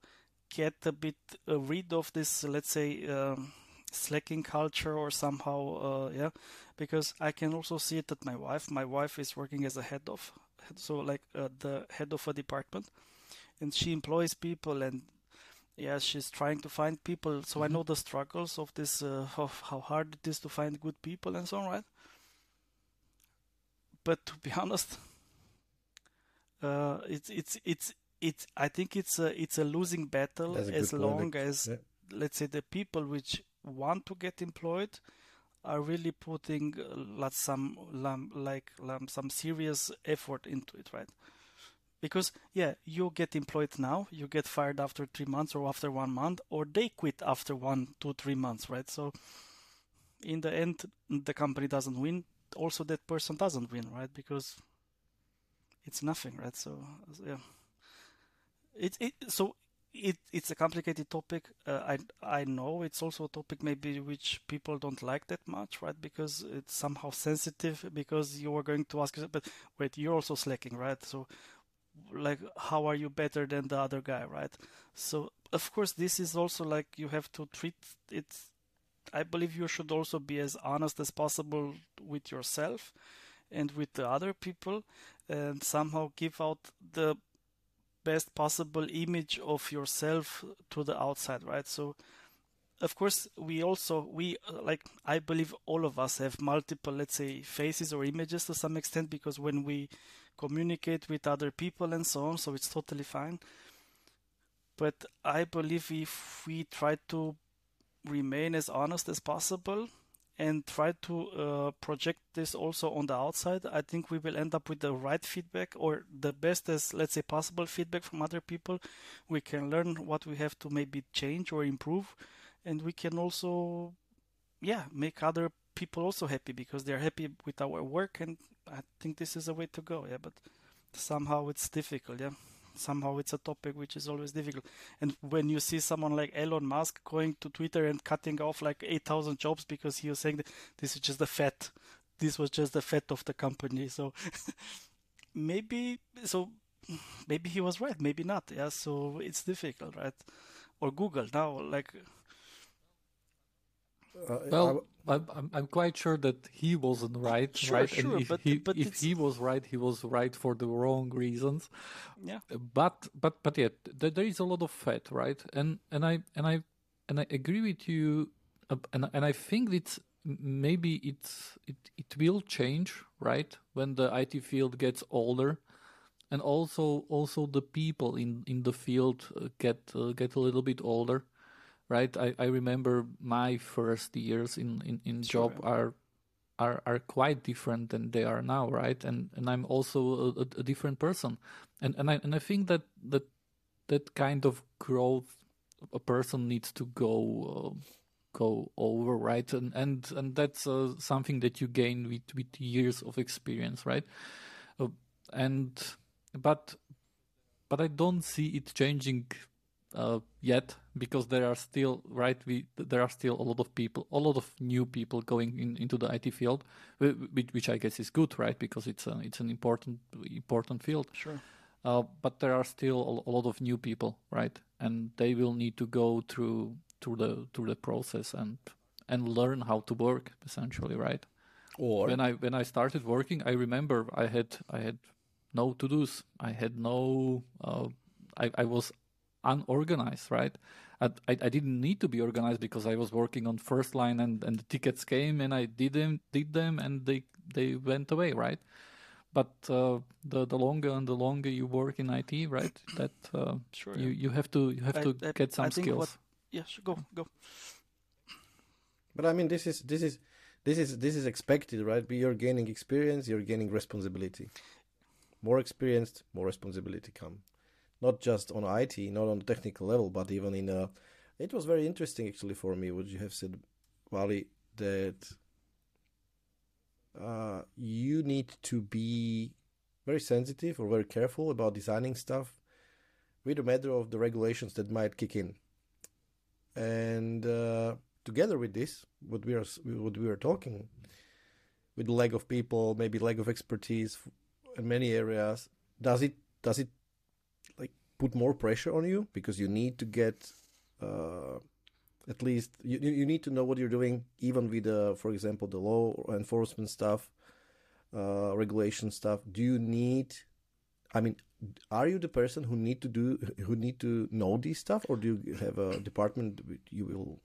get a bit uh, rid of this, let's say. Um, slacking culture or somehow uh, yeah because i can also see it at my wife my wife is working as a head of so like uh, the head of a department and she employs people and yeah she's trying to find people so mm-hmm. i know the struggles of this uh, of how hard it is to find good people and so on right but to be honest uh, it's it's it's it's i think it's a it's a losing battle a as long point. as yeah. let's say the people which want to get employed are really putting uh, some like some serious effort into it right? Because yeah you get employed now you get fired after three months or after one month or they quit after one two three months right? So in the end the company doesn't win also that person doesn't win right? Because it's nothing right? So yeah. It, it so it it's a complicated topic. Uh, I I know it's also a topic maybe which people don't like that much, right? Because it's somehow sensitive. Because you are going to ask, but wait, you're also slacking, right? So, like, how are you better than the other guy, right? So, of course, this is also like you have to treat it. I believe you should also be as honest as possible with yourself and with the other people, and somehow give out the best possible image of yourself to the outside, right? So, of course, we also we uh, like I believe all of us have multiple, let's say, faces or images to some extent because when we communicate with other people and so on, so it's totally fine. But I believe if we try to remain as honest as possible and try to uh, project this also on the outside, I think we will end up with the right feedback or the best as let's say possible feedback from other people. We can learn what we have to maybe change or improve, and we can also, yeah, make other people also happy because they're happy with our work, and I think this is a way to go. Yeah, but somehow it's difficult. Yeah somehow it's a topic which is always difficult. And when you see someone like Elon Musk going to Twitter and cutting off like 8,000 jobs because he was saying that this is just the fat, this was just the fat of the company. So maybe, so maybe he was right, maybe not. Yeah. So it's difficult, right? Or Google now, like uh, well, I, am I'm quite sure that he wasn't right, sure, right? Sure, and if but, he but if he was right, he was right for the wrong reasons. Yeah. But but but yet there, there is a lot of fat, right? And and I and I and I agree with you, and and I think it's maybe it's it it will change, right? When the IT field gets older, and also also the people in in the field uh, get uh, get a little bit older right? I, I remember my first years in, in, in sure. job are are are quite different than they are now, right? And and I'm also a, a different person, and and I and I think that that that kind of growth a person needs to go uh, go over, right? And and and that's uh, something that you gain with with years of experience, right? Uh, and but but I don't see it changing uh, yet because there are still right we there are still a lot of people a lot of new people going in, into the IT field which, which I guess is good right because it's a, it's an important important field. Sure. Uh, but there are still a, a, lot of new people right and they will need to go through through the through the process and and learn how to work essentially right? Or when I when I started working I remember I had I had no to dos I had no uh, I, I was unorganized, right? I, I, didn't need to be organized because I was working on first line and, and the tickets came and I did them did them and they they went away, right? But uh, the the longer and the longer you work in IT, right? That uh, sure, you, you have to you have I, to I, get some skills. What, yes, go go. But I mean, this is this is this is this is expected, right? But you're gaining experience, you're gaining responsibility. More experienced, more responsibility come not just on IT, not on technical level, but even in a. It was very interesting actually for me what you have said, Wally, that uh, you need to be very sensitive or very careful about designing stuff with a matter of the regulations that might kick in. And uh, together with this, what we are what we are talking, with the lack of people, maybe lack of expertise in many areas, does it does it put more pressure on you because you need to get uh, at least you you need to know what you're doing even with the for example the law enforcement stuff uh, regulation stuff do you need i mean are you the person who need to do who need to know this stuff or do you have a department you will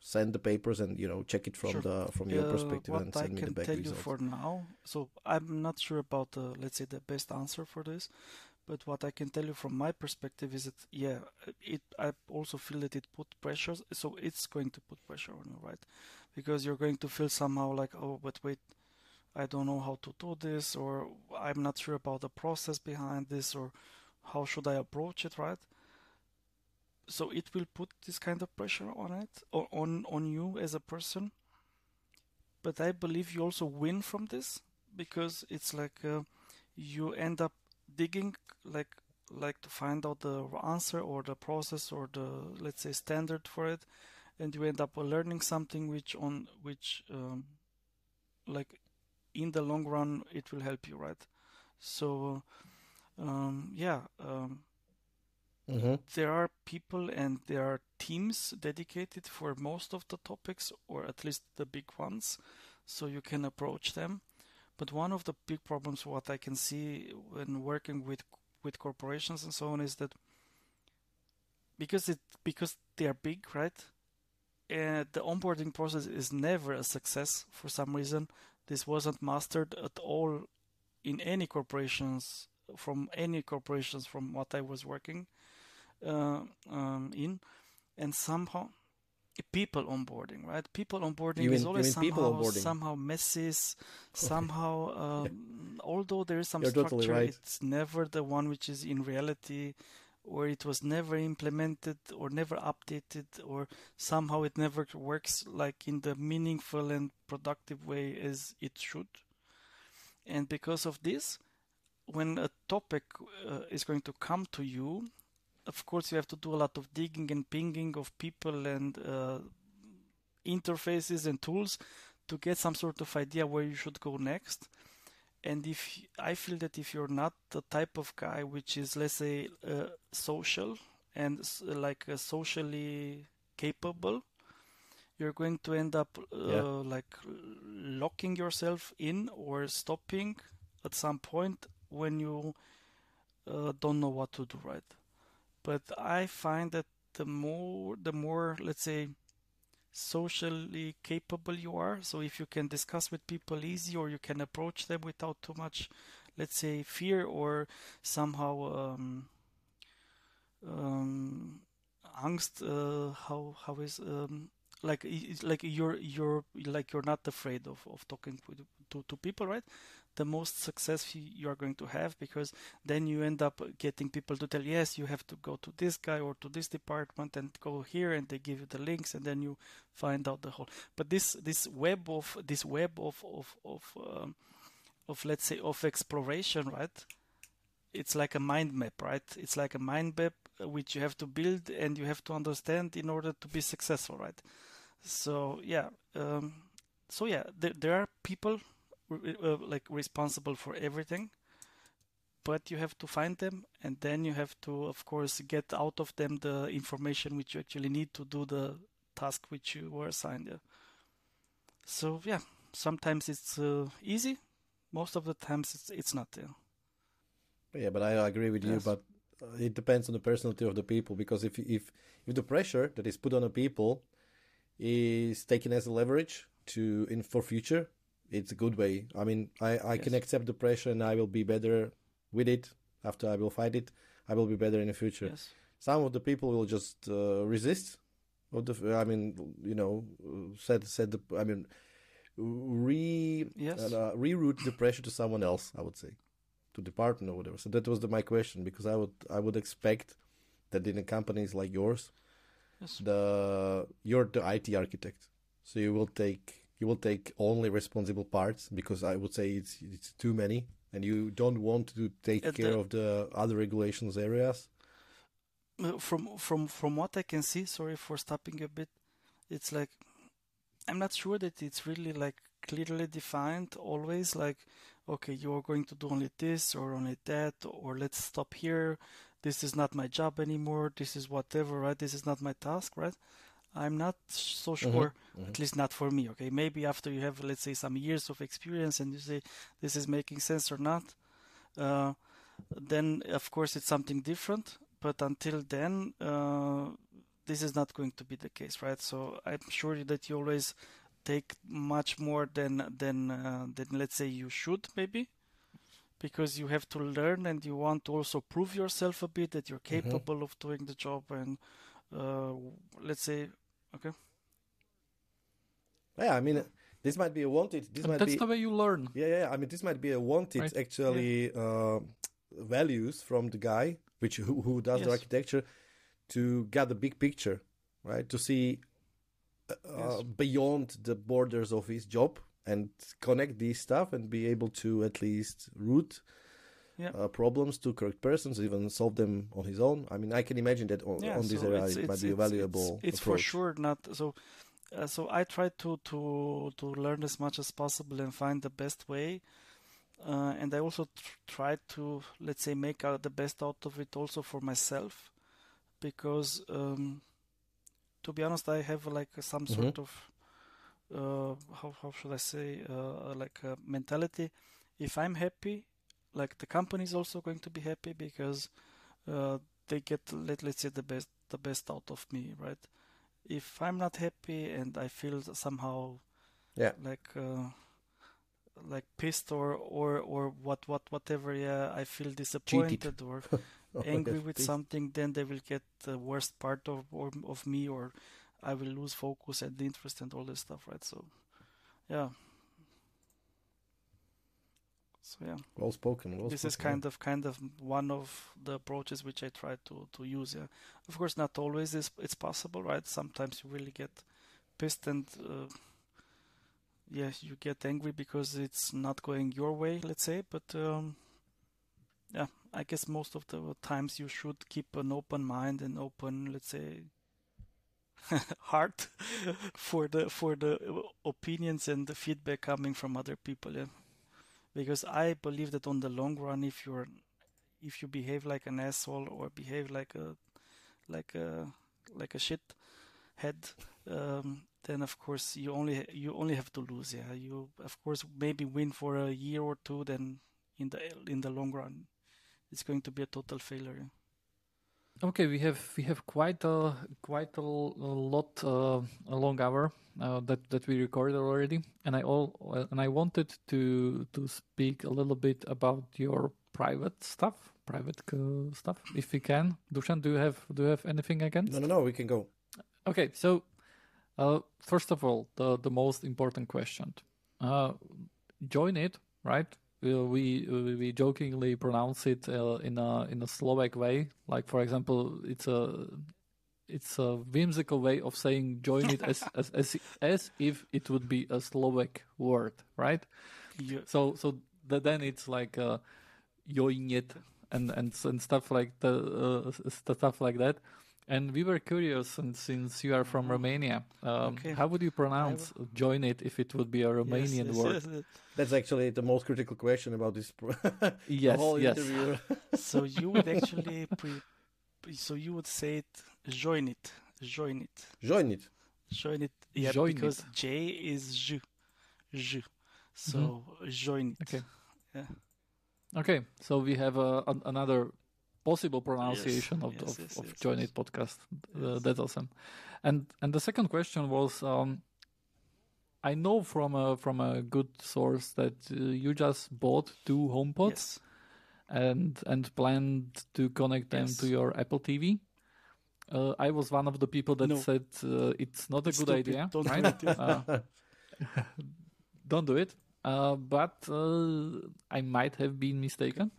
send the papers and you know check it from sure. the from your uh, perspective and send I me the back tell results. you for now so i'm not sure about the let's say the best answer for this but what I can tell you from my perspective is that yeah, it I also feel that it put pressure. So it's going to put pressure on you, right? Because you're going to feel somehow like oh, but wait, I don't know how to do this, or I'm not sure about the process behind this, or how should I approach it, right? So it will put this kind of pressure on it, or on on you as a person. But I believe you also win from this because it's like uh, you end up digging like like to find out the answer or the process or the let's say standard for it, and you end up learning something which on which um, like in the long run it will help you, right? So um, yeah. Um, Mm-hmm. there are people and there are teams dedicated for most of the topics, or at least the big ones, so you can approach them. But one of the big problems, what I can see when working with with corporations and so on, is that because it because they are big, right? And the onboarding process is never a success for some reason. This wasn't mastered at all in any corporations from any corporations from what I was working uh, um, in, and somehow people onboarding, right? People onboarding You is always mean somehow somehow messy. s- Somehow, um, although there is some You're structure, totally right. it's never the one which is in reality, or it was never implemented, or never updated, or somehow it never works like in the meaningful and productive way as it should. And because of this, when a topic uh, is going to come to you, of course, you have to do a lot of digging and pinging of people and uh, interfaces and tools to get some sort of idea where you should go next. And if I feel that if you're not the type of guy which is, let's say, uh, social and like uh, socially capable, you're going to end up uh, Yeah. like locking yourself in or stopping at some point when you uh, don't know what to do right but i find that the more the more let's say socially capable you are so if you can discuss with people easy or you can approach them without too much let's say fear or somehow um, um, angst uh, how how is um, like like you're you're like you're not afraid of, of talking with, to, to people right the most success you are going to have because then you end up getting people to tell yes you have to go to this guy or to this department and go here and they give you the links and then you find out the whole. But this this web of this web of of of um, of let's say of exploration right? It's like a mind map right? It's like a mind map uh, which you have to build and you have to understand in order to be successful right? So yeah um, so yeah there, there are people uh, like responsible for everything but you have to find them and then you have to of course get out of them the information which you actually need to do the task which you were assigned yeah. so yeah sometimes it's uh, easy most of the times it's it's not yeah. Yeah, but I agree with you. But it depends on the personality of the people because if if if the pressure that is put on the people is taken as a leverage to in for future, it's a good way. I mean, I I can accept the pressure and I will be better with it after I will fight it. I will be better in the future. yes Some of the people will just uh, resist. Of the, I mean, you know, set set the. I mean, re Yes. uh, reroute the pressure to someone else. I would say, to the partner or whatever. So that was the, my question because I would I would expect that in a companies like yours, yes the you're the IT architect, so you will take you will take only responsible parts because I would say it's it's too many and you don't want to take At care the- of the other regulations areas. Uh, from from from what I can see, sorry for stopping a bit, it's like I'm not sure that it's really like clearly defined always like okay you are going to do only this or only that or let's stop here. This is not my job anymore. This is whatever right? This is not my task right I'm not so sure at least not for me okay? Maybe after you have let's say some years of experience and you say this is making sense or not uh, then of course it's something different but until then uh, this is not going to be the case right? So i'm sure that you always take much more than than uh, than let's say you should maybe because you have to learn and you want to also prove yourself a bit that you're capable of doing the job and uh, let's say okay Yeah, I mean, this might be a wanted. This And might that's be the way you learn. yeah, yeah. I mean, this might be a wanted Right. actually uh, values from the guy which who, who does the architecture to get the big picture, right? To see uh, Yes. beyond the borders of his job and connect these stuff and be able to at least route Yeah. uh, problems to correct persons, even solve them on his own. I mean, I can imagine that on, yeah, on this so area it's, it it's, might be a valuable It's, it's for sure not so. Uh, so I try to to to learn as much as possible and find the best way. Uh, and I also tr- try to let's say make out the best out of it also for myself, because um, to be honest, I have like some Mhm. sort of uh, how how should I say uh, like a mentality. If I'm happy, like the company is also going to be happy because uh, they get let let's say the best the best out of me, right? If I'm not happy and I feel somehow Yeah. like uh, like pissed or or or what what whatever, yeah, I feel disappointed or Oh, angry with something, then they will get the worst part of or, of me, or I will lose focus and interest and all this stuff, right? So, yeah. So yeah, Well spoken. Well this is kind of kind of one of the approaches which I try to to use. Yeah, of course, not always is it's possible, right? Sometimes you really get pissed and. Uh, yeah, you get angry because it's not going your way, let's say, but um, yeah, I guess most of the times you should keep an open mind and open, let's say, heart for the for the opinions and the feedback coming from other people. Yeah, because I believe that on the long run, if you're if you behave like an asshole or behave like a like a like a shit head, um, then of course you only you only have to lose. Yeah, you of course maybe win for a year or two, then in the in the long run it's going to be a total failure. Okay, we have we have quite a quite a lot uh, a long hour uh, that that we recorded already, and I all uh, and I wanted to to speak a little bit about your private stuff, private uh, stuff, if we can. Dusan, do you have do you have anything against? No, no, no. We can go. Okay, so uh, first of all, the the most important question: uh, join it, right? Uh, we we we jokingly pronounce it uh, in a in a Slovak way. Like for example, it's a it's a whimsical way of saying join it as as as, as if it would be a Slovak word, right? You, So so th- then it's like uh, join it and and and stuff like the uh, stuff like that. And we were curious, and since you are from Romania, um, Mm-hmm. Okay. how would you pronounce "join it" if it would be a Romanian yes, word? yes, yes. That's actually the most critical question about this pro- Yes, whole yes. interview. So you would actually pre, so you would say it join it, join it, Join it. join it. Yeah, Join because it. J is J, J. So join it. Okay. Yeah. Okay, so we have uh, an, another possible pronunciation of, yes, of, yes, of yes, Join yes. It podcast. Uh, that's awesome. And and the second question was, um, I know from a from a good source that uh, you just bought two HomePods and and planned to connect them to your Apple TV. Uh, I was one of the people that No. said uh, it's not a good idea. Don't do it. Uh, don't do it. Uh, but uh, I might have been mistaken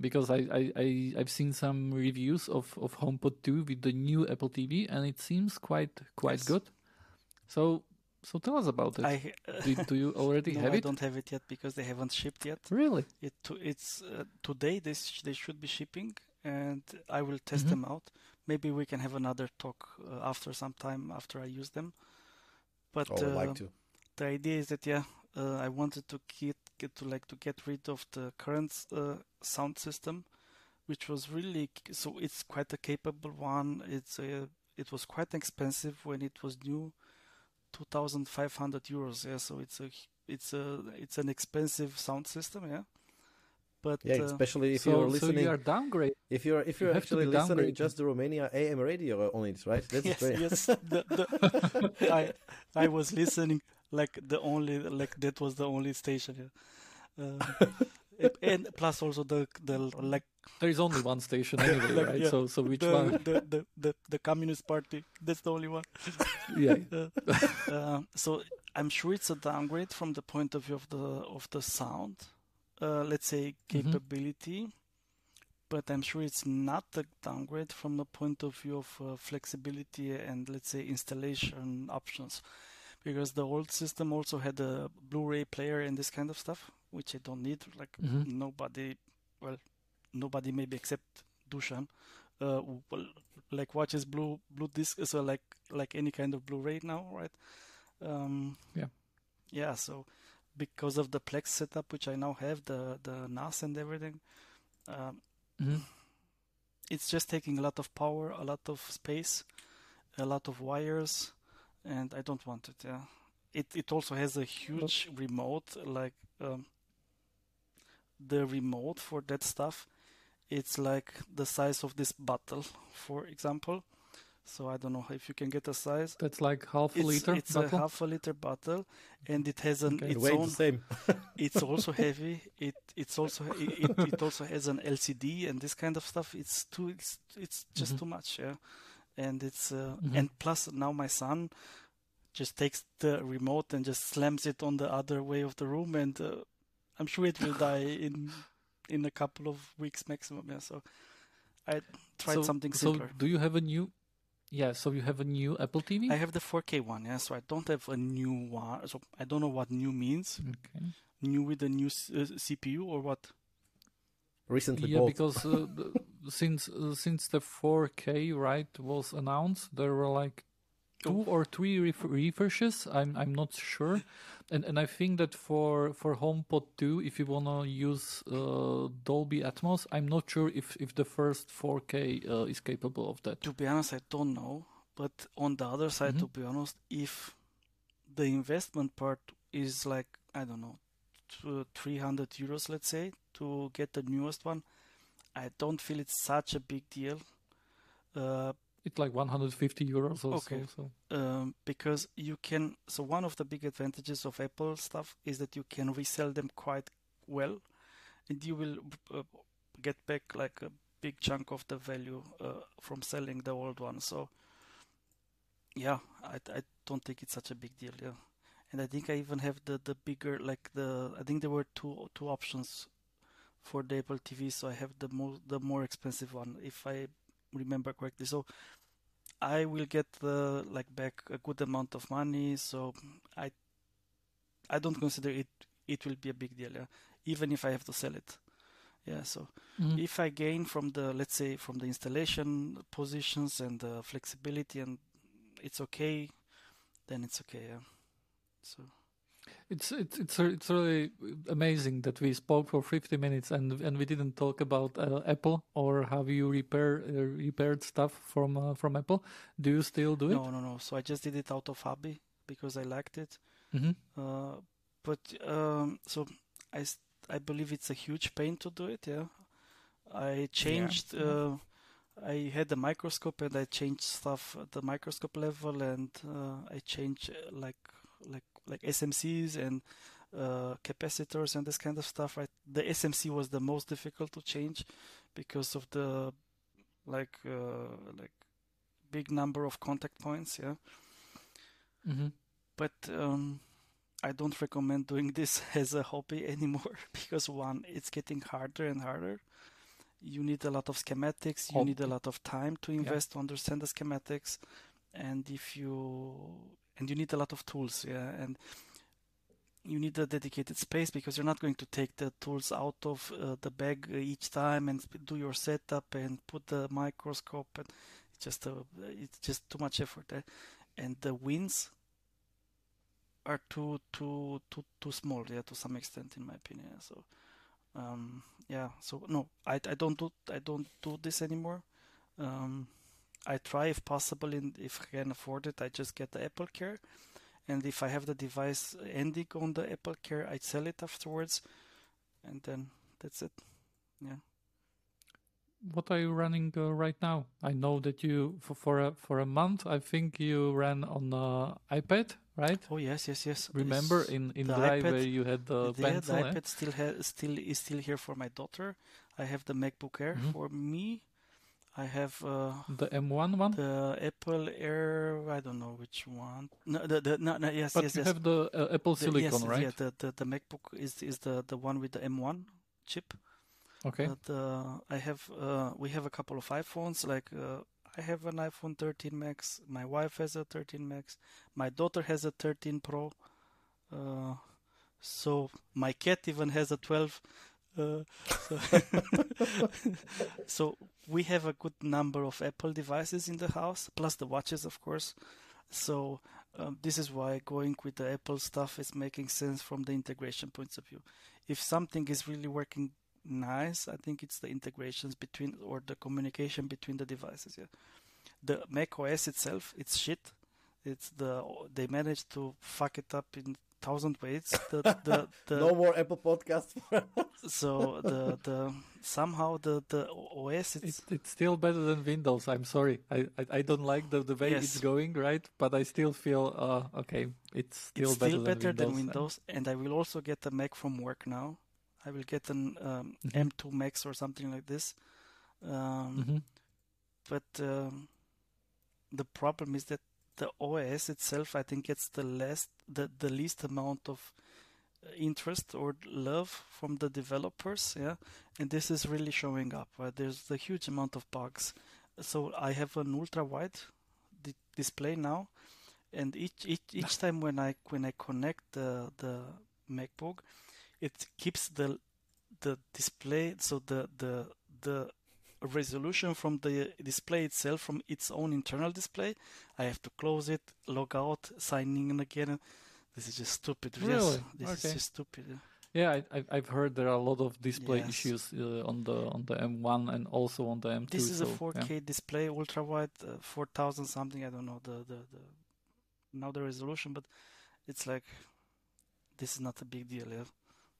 because I, I, I I've seen some reviews of, of HomePod 2 with the new Apple TV and it seems quite quite Yes. good. So so tell us about it. I uh, do, do you already no, have I don't have it yet because they haven't shipped yet. Really? It it's uh, today. They sh- they should be shipping, and I will test Mhm. them out. Maybe we can have another talk uh, after some time after I use them. But Oh, I'd uh, like to. the idea is that yeah, uh, I wanted to get, get to like to get rid of the current uh, sound system, which was really so it's quite a capable one. It's a it was quite expensive when it was new, two thousand five hundred euros. Yeah, so it's a it's a it's an expensive sound system. Yeah, but Yeah, uh, especially if so, you're listening. so listening. you are downgrade. If you're if you you're have to actually listening just the Romania AM radio on it, right? That's yes, great. yes. The, the, I I was listening like the only like that was the only station. Yeah. Uh, and plus also the the like There is only one station anyway, Like, right? yeah, So so which the, one? the, the the the communist party. That's the only one. Yeah. Uh, so I'm sure it's a downgrade from the point of view of the of the sound, uh, let's say Mm-hmm. capability, but I'm sure it's not a downgrade from the point of view of uh, flexibility and let's say installation options, because the old system also had a Blu-ray player and this kind of stuff, which I don't need. Like Mhm. nobody well, nobody maybe except Dusan, uh, well, like watches blue blue disc, so like like any kind of Blu-ray now, right? Um, Yeah. Yeah. So because of the Plex setup, which I now have, the the NAS and everything, um, Mhm. it's just taking a lot of power, a lot of space, a lot of wires, and I don't want it. Yeah, it it also has a huge remote, like um, the remote for that stuff. It's like the size of this bottle, for example. So I don't know if you can get a size. That's like half a It's, liter it's bottle. a half a liter bottle, and it has an Okay. Its weight own the same. it's also heavy. It it's also it, it, it also has an LCD and this kind of stuff. It's too it's it's just Mhm. too much, yeah. And it's uh, Mhm. and plus now my son just takes the remote and just slams it on the other way of the room, and uh, I'm sure it will die in in a couple of weeks maximum. Yeah, so I tried so, something so do you have a new? Yeah, so you have a new Apple TV. I have the 4K one, yeah. So I don't have a new one. So I don't know what new means. Okay. New with a new uh, CPU or what? Recently Yeah, bought. because uh, the- since uh, since the 4K right was announced, there were like two or three ref- refreshes. I'm I'm not sure, and and I think that for for HomePod 2, if you wanna use uh, Dolby Atmos, I'm not sure if if the first 4K uh, is capable of that. To be honest, I don't know. But on the other side, Mhm. to be honest, if the investment part is like I don't know, 300 euros, let's say, to get the newest one, I don't feel it's such a big deal. Uh, It's like 150 euros or Okay. so. so. um, because you can. So one of the big advantages of Apple stuff is that you can resell them quite well, and you will uh, get back like a big chunk of the value uh, from selling the old one. So yeah, I I don't think it's such a big deal. Yeah, and I think I even have the the bigger like the I think there were two two options for the Apple TV, so I have the more the more expensive one if I remember correctly. So I will get the like back a good amount of money, so I I don't consider it it will be a big deal, yeah. Even if I have to sell it. Yeah, so Mhm. if I gain from the let's say from the installation positions and the flexibility and it's okay, then it's okay, yeah. So It's it's it's it's really amazing that we spoke for 50 minutes and and we didn't talk about uh, Apple or have you repair uh, repaired stuff from uh, from Apple. Do you still do it? no no no. So I just did it out of hobby because I liked it. hmm Uh, but um, so I believe it's a huge pain to do it. Yeah, I changed. Yeah. Uh, I had the microscope and I changed stuff at the microscope level, and uh, I changed uh, like like like SMCs and uh, capacitors and this kind of stuff. Right, the SMC was the most difficult to change because of the like uh, like big number of contact points. Yeah hmm but um, I don't recommend doing this as a hobby anymore because one, it's getting harder and harder. You need a lot of schematics. You need a lot of time to invest to understand the schematics, and if you and you need a lot of tools, yeah, and you need a dedicated space because you're not going to take the tools out of uh, the bag uh, each time and do your setup and put the microscope and it's just a, it's just too much effort eh? and the wins are too too too too small yeah to some extent in my opinion so um yeah so no i i don't do i don't do this anymore um i try if possible and if i can afford it i just get the apple care and if i have the device ending on the apple care i sell it afterwards and then that's it yeah What are you running uh, right now? I know that you for for a, for a month. I think you ran on uh, iPad, right? oh yes yes yes Remember Yes. in in the Drive iPad- where you had the yeah, pencil? the eh? iPad still ha- still is still here for my daughter. I have the MacBook Air Mhm. for me. I have uh, The M1 one, the Apple Air. I don't know which one. No, the, the no, no yes but yes you yes. have the uh, Apple The- Silicon, yes, right? Yeah, the, the the MacBook is is the the one with the M1 chip. Okay. But uh, I have uh, we have a couple of iPhones. Like uh, I have an iPhone 13 Max. My wife has a 13 Max. My daughter has a 13 Pro. Uh, so my cat even has a 12. Uh, so, so we have a good number of Apple devices in the house, plus the watches, of course. So um, this is why going with the Apple stuff is making sense from the integration points of view. If something is really working nice, I think it's the integrations between or the communication between the devices. Yeah, the Mac OS itself, it's shit. It's the they managed to fuck it up in thousand ways. The, the, the, no more Apple Podcasts. so the the somehow the the OS it's, it's still better than Windows. I'm sorry, I I, I don't like the the way yes. it's going, right? But I still feel uh okay, it's still it's better, still better than, Windows, than Windows. And I will also get a Mac from work now. I will get an um, mm-hmm. M2 Max or something like this. Um, mm-hmm. But um, the problem is that the OS itself, I think, gets the less the, the least amount of uh, interest or love from the developers. Yeah, and this is really showing up. Right? There's a huge amount of bugs. So I have an ultra wide di- display now, and each each each time when I when I connect the the MacBook, it keeps the the display so the the the resolution from the display itself from its own internal display. I have to close it, log out, sign in again. This is just stupid. Really? Yes, this okay. is just stupid. Yeah, I, I've heard there are a lot of display yes. issues uh, on the on the M1 and also on the M2. This is so, a 4K yeah. display, ultra wide, uh, 4000 something. I don't know the, the the now the resolution, but it's like this is not a big deal. Yeah,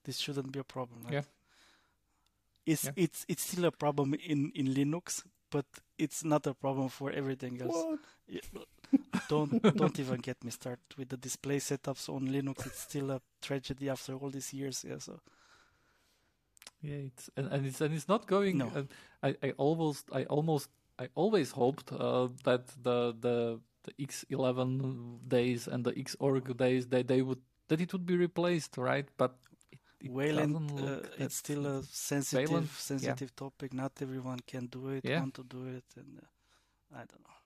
this shouldn't be a problem. Right? Yeah. It's yeah. it's it's still a problem in in Linux, but it's not a problem for everything else. Yeah, don't don't even get me started with the display setups on Linux. It's still a tragedy after all these years. Yeah, so. Yeah, it's and, and it's and it's not going. No. I I almost I almost I always hoped uh, that the the the X11 days and the Xorg days that they would that it would be replaced, right? But it Wayland, uh, it's still a sensitive, Wayland, sensitive yeah. topic. Not everyone can do it, yeah. want to do it, and uh, I don't know.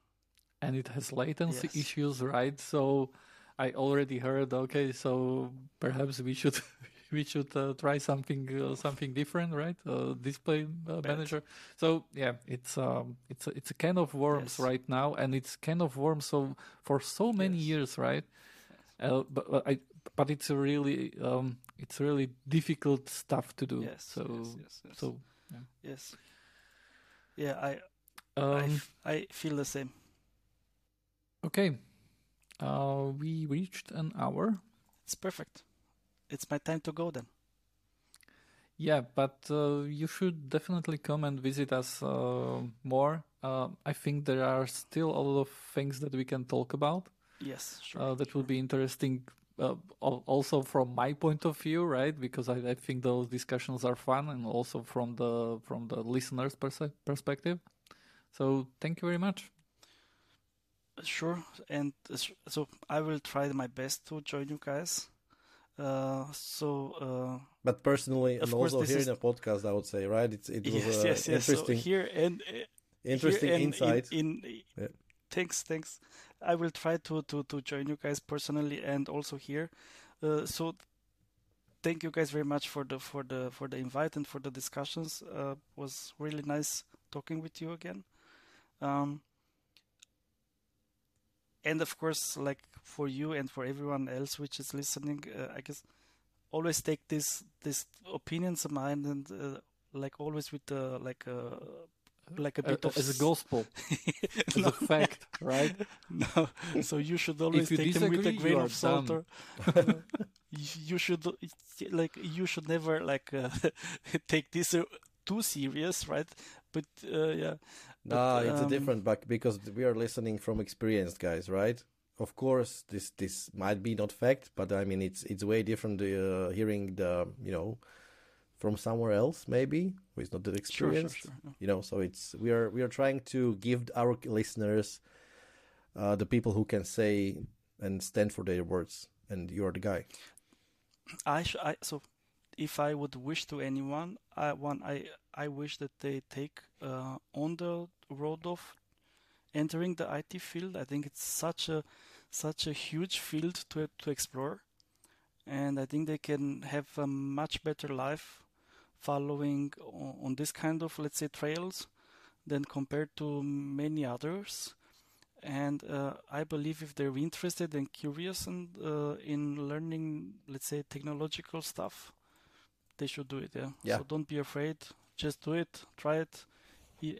And it has latency Yes. issues, right? So I already heard. Okay, so perhaps we should we should uh, try something uh, something different, right? Uh, display uh, manager. So yeah, it's um it's a, it's a can of worms Yes. right now, and it's can of worms so for so many Yes. years, right? Uh, but, but I but it's a really um it's really difficult stuff to do. Yes, So yes, yes, yes. so yes, yeah, I I, um, f- I feel the same. okay. Uh, we reached an hour. It's perfect. It's my time to go then. Yeah, but uh, you should definitely come and visit us uh, more. Uh, I think there are still a lot of things that we can talk about. Yes, sure. Uh, that will be interesting. Uh, also from my point of view, right? Because I, I think those discussions are fun, and also from the from the listeners' perse- perspective. So thank you very much. Sure, and uh, so I will try my best to join you guys. Uh, so uh, But personally, Of and course, also this here is- in the podcast, I would say, right? It's it was yes, uh, yes, yes. So interesting, here and uh, interesting here and insight. In, in Yeah. thanks, thanks. I will try to to to join you guys personally and also here. Uh, so thank you guys very much for the for the for the invite and for the discussions. Uh, was really nice talking with you again. Um, and of course, like for you and for everyone else which is listening, uh, I guess always take this this opinions of mine and uh, like always with the like a like a Uh, bit of as a s- gospel, as No. a fact, right? No, so you should always you take them with a grain of salt. Or you should like you should never like uh, take this uh, too serious, right? But uh, yeah, No, But, it's a um, different back because we are listening from experienced guys, right? Of course, this this might be not fact, but I mean it's it's way different uh, hearing the you know from somewhere else maybe who is not that sure, sure, experienced. sure. no. You know, so it's we are we are trying to give our listeners uh, the people who can say and stand for their words, and you are the guy. I, sh- I so if I would wish to anyone, I one I I wish that they take uh, on the road of entering the IT field. I think it's such a such a huge field to to explore, and I think they can have a much better life following on, this kind of let's say trails than compared to many others and uh, I believe if they're interested and curious and uh, in learning, let's say technological stuff, they should do it. Yeah? Yeah. So don't be afraid. Just do it. Try it,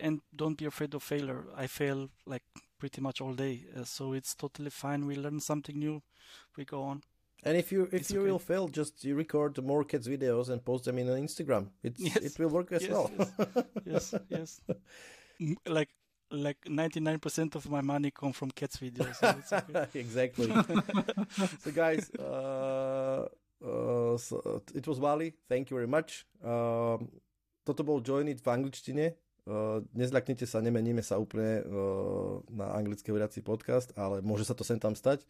and don't be afraid of failure. I fail like pretty much all day, uh, so it's totally fine. We learn something new. We go on. And if you if It's you okay. will fail, just you record more kids videos and post them in on Instagram. It's Yes. it will work as Yes, well. Yes, yes. M- Like like 99% of my money come from cats videos. So okay. exactly. so guys, uh, uh, so it was Wally. Thank you very much. Um, toto bol Join It v angličtine. Uh, nezľaknite sa, nemeníme sa úplne uh, na anglické hovoriaci podcast, ale môže sa to sem tam stať,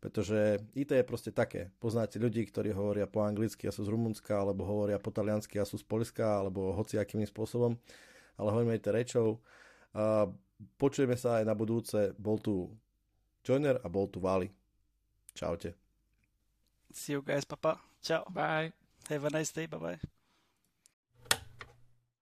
pretože IT je proste také. Poznáte ľudí, ktorí hovoria po anglicky a sú z Rumunska, alebo hovoria po taliansky a sú z Polska, alebo hociakým spôsobom, ale hovoríme aj rečou. Uh, počujeme sa aj na budúce. Bol tu Joiner a bol tu Vali. Čaute. See you guys, papa. Ciao. Bye. Have a nice day. Bye bye.